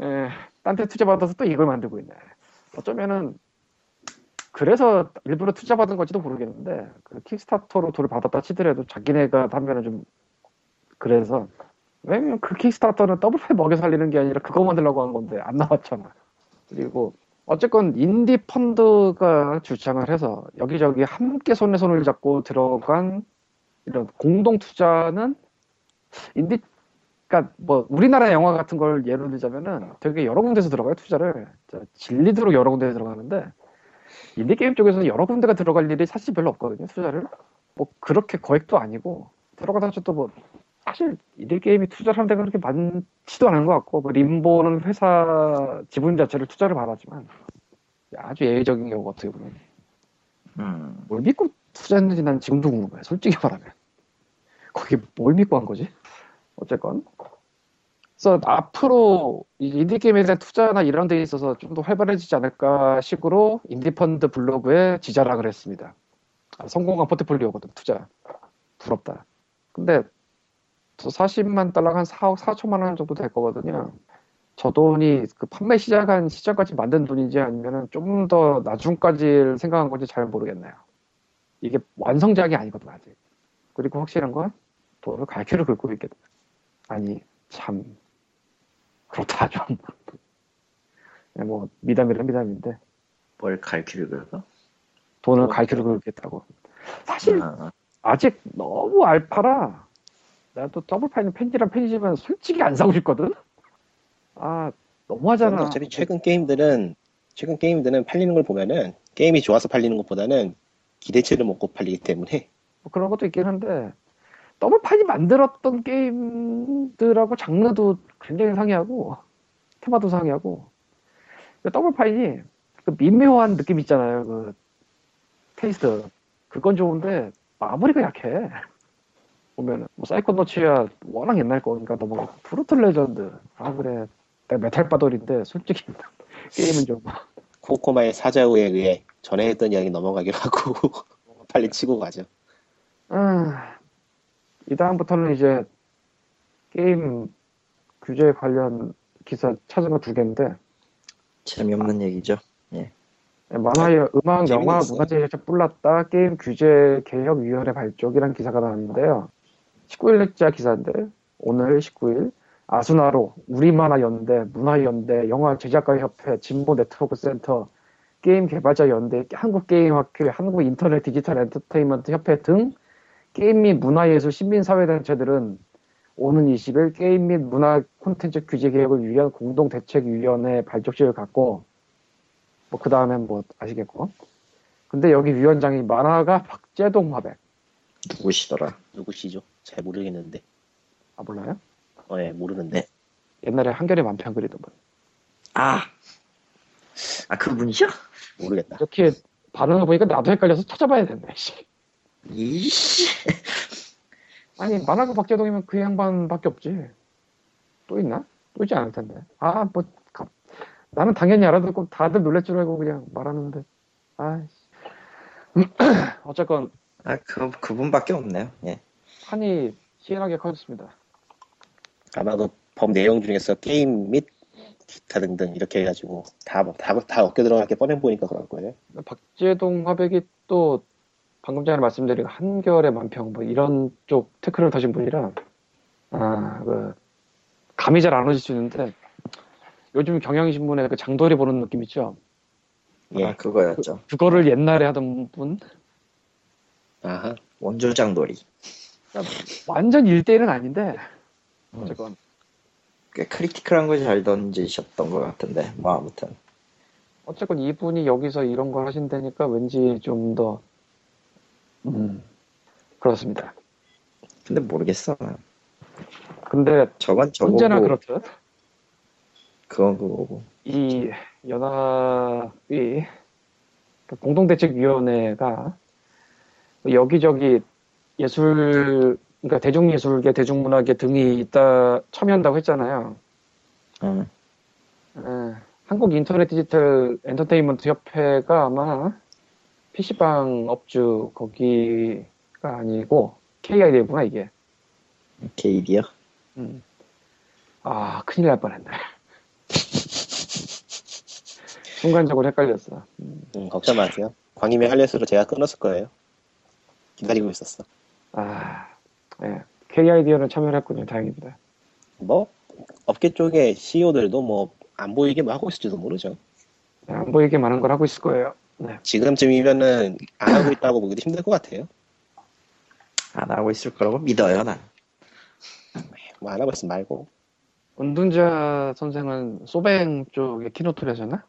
에, 딴 데 투자 받아서 또 이걸 만들고 있네. 어쩌면은 그래서 일부러 투자 받은 건지도 모르겠는데 그 킥스타터로 돈을 받았다 치더라도 자기네가 하면은 좀 그래서 왜냐면 그 킥스타터는 더블 파인 먹여 살리는 게 아니라 그거 만들려고 한 건데 안 나왔잖아. 그리고 어쨌건 인디 펀드가 주창을 해서 여기저기 함께 손에 손을 잡고 들어간 이런 공동 투자는 인디 그러니까 뭐 우리나라 영화 같은 걸 예로 들자면은 되게 여러 군데서 들어가요 투자를 자, 진리대로 여러 군데 들어가는데 인디 게임 쪽에서는 여러 군데가 들어갈 일이 사실 별로 없거든요 투자를 뭐 그렇게 거액도 아니고 들어가다 저도 뭐 사실 인디 게임에 투자를 하는 데가 그렇게 많지도 않은 것 같고 뭐 림보는 회사 지분 자체를 투자를 받았지만 아주 예외적인 경우가 어떻게 보면 음. 뭘 믿고 투자했는지 난 지금도 궁금해 솔직히 말하면 거기 뭘 믿고 한 거지? 어쨌건. 그래서 앞으로 이 인디 게임에 대한 투자나 이런 데 있어서 좀 더 활발해지지 않을까 식으로 인디펀드 블로그에 지 자랑을 했습니다. 아, 성공한 포트폴리오거든 투자. 부럽다. 근데 저 40만 달러가 한 4억 4천만 원 정도 될 거거든요. 저 돈이 그 판매 시작한 시점까지 만든 돈인지 아니면 좀 더 나중까지 생각한 건지 잘 모르겠네요. 이게 완성작이 아니거든 아직. 그리고 확실한 건 돈을 갈퀴를 긁고 있겠다. 아니 참 그렇다 좀. 네, (laughs) 뭐 미담이란 미담인데 뭘 갈퀴로 긁어? 돈을 그렇죠. 갈퀴로 긁겠다고. 사실 아, 아직 너무 알파라. 나도 더블 파인은 팬이라면 팬이지만 솔직히 안 사고 싶거든. 아 너무하잖아. 어차피 최근 게임들은 최근 게임들은 팔리는 걸 보면은 게임이 좋아서 팔리는 것보다는 기대치를 먹고 팔리기 때문에 뭐 그런 것도 있긴 한데 더블 파인이 만들었던 게임들하고 장르도 굉장히 상이하고 테마도 상이하고. 그 더블 파인이 그 미묘한 느낌 있잖아요 그 taste. 그건 좋은데 마무리가 약해. 보면은. 뭐 사이코너츠야 워낙 옛날 거니까 너무 브루탈 레전드. 아 그래. 내가 메탈 빠돌인데 솔직히 (laughs) 게임은 좀. 코코마의 사자후에 의해 전에 했던 이야기 넘어가기로 하고 (laughs) 빨리 치고 가죠. 아, 이 다음부터는 이제 게임 규제 관련 기사 찾은 거 두 개인데 재미없는 얘기죠. 만화의 음악, 영화, 재밌었어요. 문화계에서 뿔났다 게임 규제 개혁 위원회 발족이란 기사가 나왔는데요. 19일자 기사인데 오늘 19일 아수나로, 우리만화연대, 문화연대, 영화 제작가협회, 진보 네트워크 센터, 게임 개발자 연대, 한국게임학회, 한국인터넷 디지털 엔터테인먼트 협회 등 게임 및 문화예술 시민사회단체들은 오는 20일 게임 및 문화 콘텐츠 규제 개혁을 위한 공동대책위원회 발족식을 갖고 뭐 그 다음엔 뭐 아시겠고 근데 여기 위원장이 만화가 박재동 화백 누구시더라? 누구시죠? 잘 모르겠는데. 아 몰라요? 어, 예, 모르는데. 옛날에 한겨레 만평 그리던 분 아, 아 그분이죠? 모르겠다. 이렇게 반응을 보니까 나도 헷갈려서 찾아봐야 된다 씨. 이씨. (laughs) 아니 만화가 박재동이면 그 양반밖에 없지 또 있나? 또 있지 않을 텐데 아 뭐 나는 당연히 알아듣고 다들 놀랄 줄 알고 그냥 말하는데 아이씨 (clears throat) 어쨌건 아, 그, 그분밖에 없네요. 예. 판이 희한하게 커졌습니다 아마도 법 내용 중에서 게임 및 기타 등등 이렇게 해가지고 다, 다, 다 어깨 들어갈 게 뻔해 보니까 그럴 거예요. 박재동 화백이 또 방금 전에 말씀드린 한겨레 만평 뭐 이런 쪽 테크를 타신 분이라 아 그 감이 잘 안 오실 수 있는데 요즘 경향신문에 그 장도리 보는 느낌 있죠 예. 아, 그거였죠. 그 거를 옛날에 하던 분 아하. 원조 장돌이. 완전 1대1은 아닌데 음. 어쨌건 꽤 크리티컬한 걸 잘 던지셨던 것 같은데. 뭐 아무튼. 어쨌건 이분이 여기서 이런 걸 하신다니까 왠지 좀 더 음, 그렇습니다. 근데 모르겠어. 난. 근데 저건 저거고. 언제나 그렇듯 그건 그거고. 이 연합이 그 공동대책위원회가 여기저기 예술 그러니까 대중예술계 대중문화계 등이 있다 참여한다고 했잖아요. 응. 에, 한국 인터넷 디지털 엔터테인먼트 협회가 아마 PC방 업주 거기가 아니고 KID구나 이게. KD요? 음. 아 큰일 날 뻔했네. (laughs) 순간적으로 헷갈렸어. 음, 걱정 마세요. 광림의 할례스로 제가 끊었을 거예요. 기다리고 있었어. 아, 예. KID는 참여를 했군요. 다행입니다. 뭐 업계 쪽에 CEO들도 뭐 안 보이게 뭐 하고 있을지도 모르죠. 네, 안 보이게 많은 걸 하고 있을 거예요. 네. 지금쯤이면은 안 하고 있다고 보기도 힘들 것 같아요. 안 하고 있을 거라고 믿어요, 난. 뭐 안 하고 있으면 말고. 은둔자 선생은 소뱅 쪽에 키노트를 하셨나?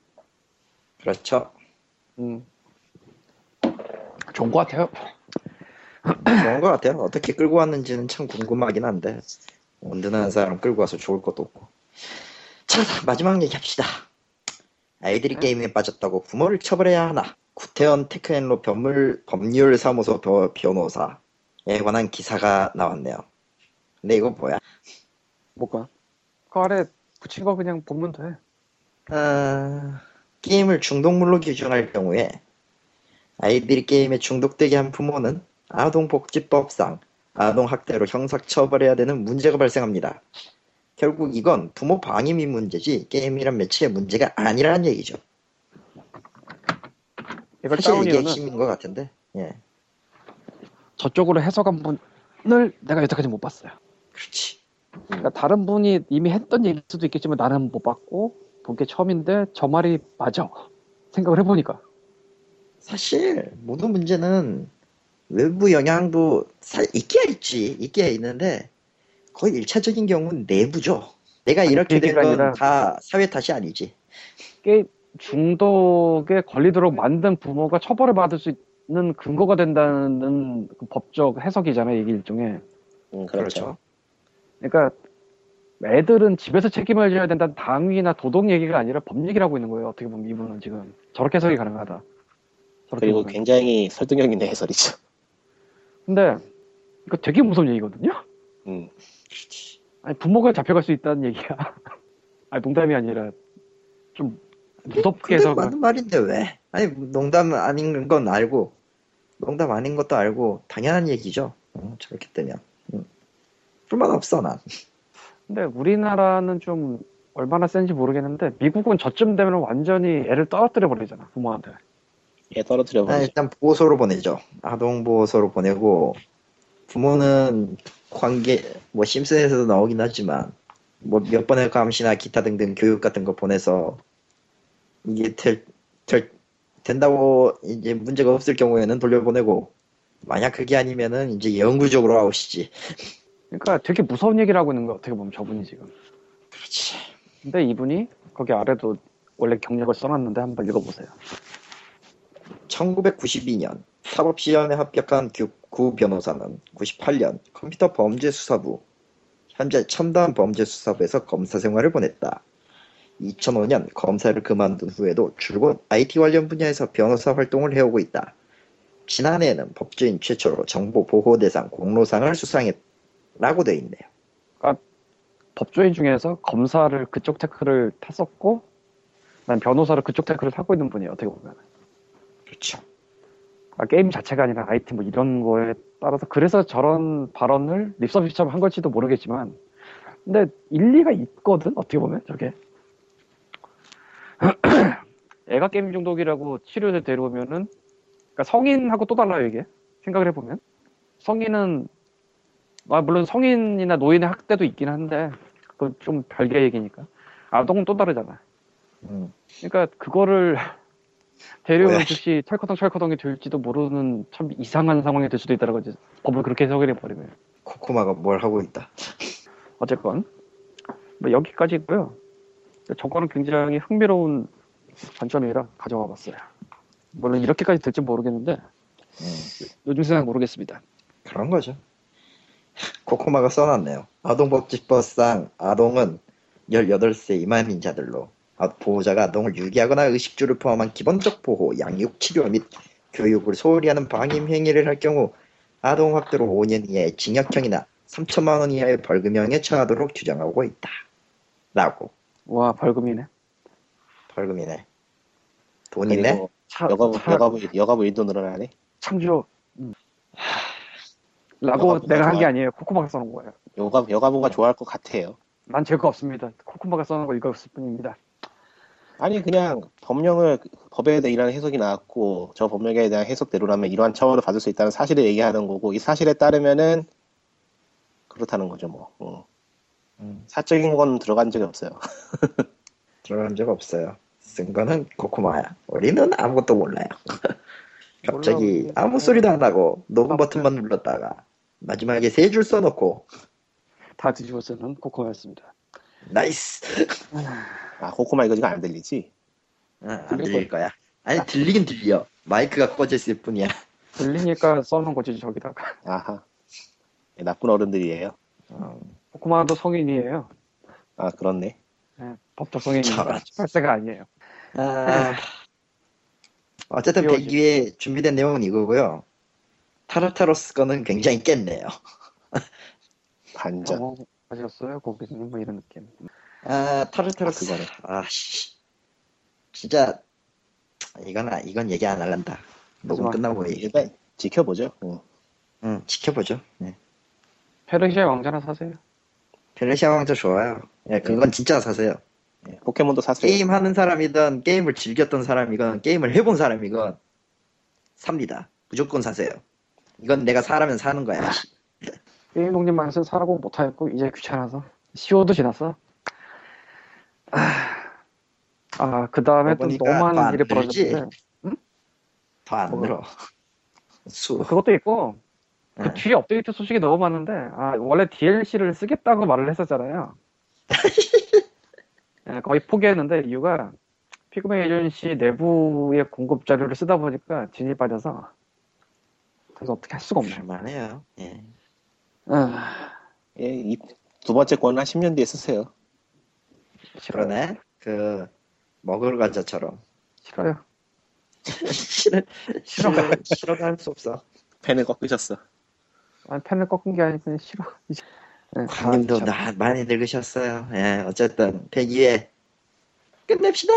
그렇죠. 음. 좋은 것 같아요. 좋은 것 같아요. 어떻게 끌고 왔는지는 참 궁금하긴 한데. 온든한 사람 끌고 와서 좋을 것도 없고. 자, 마지막 얘기 합시다. 아이들이 네. 게임에 빠졌다고 부모를 처벌해야 하나? 구태원 테크앤로 법률, 법률사무소 벼- 변호사에 관한 기사가 나왔네요. 근데 이거 뭐야? 뭐가? 그 아래 붙인 거 그냥 보면 돼. 아, 게임을 중독물로 규정할 경우에 아이들이 게임에 중독되게 한 부모는 아동복지법상 아동학대로 형사처벌해야 되는 문제가 발생합니다. 결국 이건 부모 방임이 문제지 게임이란 매체의 문제가 아니라는 얘기죠. 사실 이게 핵심인 것 같은데. 예, 저쪽으로 해석한 분을 내가 여태까지 못 봤어요. 그렇지. 그러니까 다른 분이 이미 했던 얘기일 수도 있겠지만 나는 못 봤고 본 게 처음인데 저 말이 맞아. 생각을 해보니까. 사실 모든 문제는 외부 영향도 사- 있기야 있지, 있기야 있는데 거의 일차적인 경우는 내부죠. 내가 아니, 이렇게 된건 아니라- 다 사회 탓이 아니지. 게임 중독에 걸리도록 만든 부모가 처벌을 받을 수 있는 근거가 된다는 그 법적 해석이잖아요, 이게 일종의. 음, 그렇죠. 그러니까 애들은 집에서 책임을 져야 된다는 당위나 도덕 얘기가 아니라 법 얘기를 하고 있는 거예요. 어떻게 보면 이분은 지금 저렇게 해석이 가능하다. 저렇게 그리고 보면. 굉장히 설득력 있는 해설이죠. 근데 이거 되게 무서운 얘기거든요. 음, 아니 부모가 잡혀갈 수 있다는 얘기야. (laughs) 아니 농담이 아니라 좀 무섭게 해서 맞는 말인데 왜? 아니 농담 아닌 건 알고 농담 아닌 것도 알고 당연한 얘기죠. 어, 저렇게 되면 음. 불만 없어 난. 근데 우리나라는 좀 얼마나 센지 모르겠는데 미국은 저쯤 되면 완전히 애를 떨어뜨려 버리잖아 부모한테. 얘 떨어뜨려 아, 버리죠. 일단 보호소로 보내죠. 아동 보호소로 보내고 부모는 관계 뭐 심슨에서도 나오긴 하지만 뭐 몇 번의 감시나 기타 등등 교육 같은 거 보내서 이게 될, 될 된다고 이제 문제가 없을 경우에는 돌려보내고 만약 그게 아니면은 이제 영구적으로 아웃이지. 그러니까 되게 무서운 얘기를 하고 있는 거 어떻게 보면 저분이 지금. 그렇지. 근데 이분이 거기 아래도 원래 경력을 써놨는데 한번 읽어보세요. 1992년 사법 시험에 합격한 구, 구 변호사는 98년 컴퓨터 범죄 수사부 현재 첨단 범죄 수사부에서 검사 생활을 보냈다. 2005년 검사를 그만둔 후에도 줄곧 IT 관련 분야에서 변호사 활동을 해오고 있다. 지난해에는 법조인 최초로 정보 보호 대상 공로상을 수상했라고 되어 있네요. 법조인 중에서 검사를 그쪽 tech를 탔었고, 난 변호사를 그쪽 tech를 타고 있는 분이에요. 어떻게 보면. 그렇죠. 아, 게임 자체가 아니라 IT 뭐 이런 거에 따라서 그래서 저런 발언을 립서비스처럼 한 걸지도 모르겠지만 근데 일리가 있거든 어떻게 보면 저게. (clears throat) 애가 게임 중독이라고 치료를 데려오면은 그러니까 성인하고 또 달라요 이게. 생각을 해보면. 성인은 아, 물론 성인이나 노인의 학대도 있긴 한데 그건 좀 별개 얘기니까. 아동은 또 다르잖아. 음. 그러니까 그거를 데려오는 뭐야. 즉시 철커덩 철커덩이 될지도 모르는 참 이상한 상황이 될 수도 있다라고 이제 법을 그렇게 해석을 해버리면 코코마가 뭘 하고 있다. 어쨌건 뭐 여기까지고요. 저거는 굉장히 흥미로운 관점이라 가져와 봤어요. 물론 이렇게까지 될지 모르겠는데 음. 요즘 세상 모르겠습니다. 그런 거죠. 코코마가 써놨네요. 아동복지법상 아동은 18세 이만인자들로 아- 보호자가 아동을 유기하거나 의식주를 포함한 기본적 보호, 양육, 치료 및 교육을 소홀히 하는 방임 행위를 할 경우 아동 학대로 5년 이하의 징역형이나 3천만 원 이하의 벌금형에 처하도록 규정하고 있다. 라고. 와 벌금이네. 벌금이네. 돈이네? 차, 여가부 차- 여가부 여가부 일도 늘어나네. 참조. 음. 라고 여가부가 내가 한 게. 아니에요. 코코마가 써놓은 거예요. 여가 여가부가 좋아할 것 같아요. 난 죄가 없습니다. 코코마가 써놓은 거 읽었을 뿐입니다. 아니 그냥 법령을 법에 대한 해석이 나왔고 저 법령에 대한 해석대로라면 이러한 처벌을 받을 수 있다는 사실을 얘기하는 거고 이 사실에 따르면은 그렇다는 거죠 뭐. 어. 음, 사적인 건 들어간 적이 없어요. (laughs) 들어간 적 없어요. 쓴 거는 코코마야. 우리는 아무것도 몰라요. (laughs) 갑자기 아무 소리도 안 하고 녹음 버튼만 눌렀다가 마지막에 세 줄 써놓고 다 뒤집어 쓰는 코코마였습니다. nice 아 코코마 이거 지금 안 들리지? 아, 안 들릴 거야 아니 들리긴 들려 마이크가 꺼져 있을 뿐이야 들리니까 써놓은 거지 저기다가. 아하. 예, 나쁜 어른들이에요. 어, 코코마도 성인이에요. 아 그렇네. 네, 법적. 저런. 18세가 아니에요. 아, 어쨌든 이어지- 100위에 준비된 내용은 이거고요 타르타로스 거는 굉장히 깼네요 반전. 어, 하셨어요? 거기서는 뭐 이런 느낌. 아 타르타로스 아. 아씨 진짜 이건 아- 이건 얘기 안 할란다 녹음 끝나고 얘기 일단 지켜보죠. 응. 응 지켜보죠 네. 페르시아 왕자나 사세요. 페르시아 왕자 좋아요 예, 그건 진짜 사세요 예, 포켓몬도 사세요. 게임 하는 사람이든 게임을 즐겼던 사람이건 게임을 해본 사람이건 삽니다. 무조건 사세요. 이건 내가 사라면 사는 거야. 독립만 쓴 사라고 못하겠고 이제 귀찮아서 시오도 지났어. 아, 그 다음에 또 너무 더안 많은 일이? 벌어졌는데 더안 뭐. 늘어. 수. 그것도 있고 그 네. 뒤에 업데이트 소식이 너무 많은데 아, 원래 DLC를 쓰겠다고 말을 했었잖아요. 예, (laughs) 거의 포기했는데 이유가 피그맨 에이전시 내부의 공급 자료를 쓰다 보니까 진이 빠져서 그래서 어떻게 할 수가 없네. 할만해요. 예. 아, 예, 이 두 번째 거는 한 10년 뒤에 쓰세요. 싫어요. 그러네. 그 먹을 과자처럼. 싫어요. 싫어. (laughs) 싫어. 싫어가 할수 없어. 펜을 꺾으셨어. 아, 펜을 꺾은 게 아니고 싫어. 이제. 예, 광님도 아. 나 많이 늙으셨어요. 예. 어쨌든 102회 끝냅시다.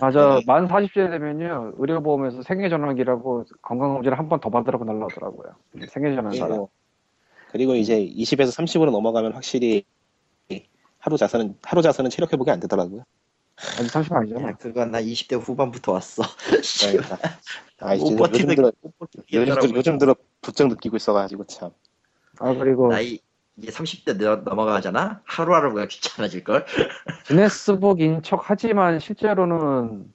맞아. 만 40세 되면요. 의료보험에서 생애전환기라고 건강검진을 한 번 더 받으라고 날라오더라고요. 생애전환 사람. 그리고, 이제 20에서 30으로 넘어가면 확실히 하루 자서는 하루 자서는 체력 회복이 안 되더라고요. 아직 30 아니잖아. 야, 그건 나 20대 후반부터 왔어. 그러니까. (laughs) 아, 이제 못 요즘 들어 요즘, 들어- 요즘 들어 부쩍 느끼고 있어가지고 참. 아, 그리고 나이 이제 30대 넘어가잖아? 하루하루가 귀찮아질 걸? 기네스북인 (laughs) 척 하지만 실제로는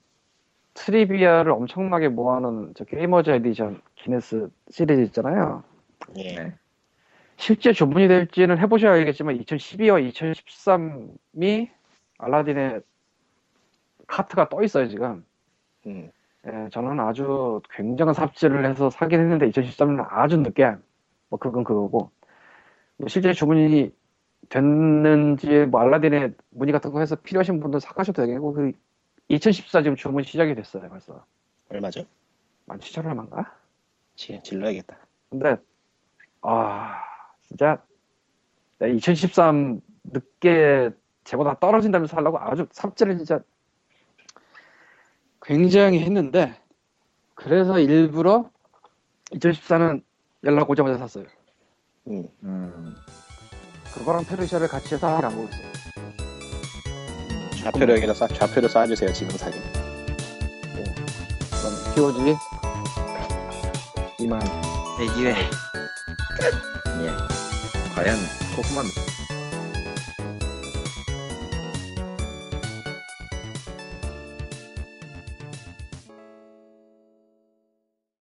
trivia를 엄청나게 모아놓은 저 게이머즈 에디션 기네스 시리즈 있잖아요. 예. 네. 실제 주문이 될지는 해보셔야 알겠지만 2012와 2013이 알라딘의 카트가 떠 있어요 지금. 음. 예, 저는 아주 굉장한 삽질을 해서 사긴 했는데 2013년 아주 늦게 뭐 그건 그거고 뭐 실제 주문이 됐는지 뭐 알라딘에 문의 같은 거 해서 필요하신 분들 사가셔도 되겠고 그 2014 지금 주문 시작이 됐어요 벌써 얼마죠? 17,000원 얼마인가? 지, 질러야겠다. 근데 아 진짜 2013 늦게 제보다 떨어진다면서 하려고 아주 삽질을 진짜 굉장히 했는데 그래서 일부러 2014는 연락 오자마자 샀어요. 음. 음. 그거랑 페르시아를 같이 해서 보고 있어요. 좌표를 여기다 쏴, 좌표를 쏴주세요, 지금 사진. 그럼 POG 이만 100회. 예. 과연 코코만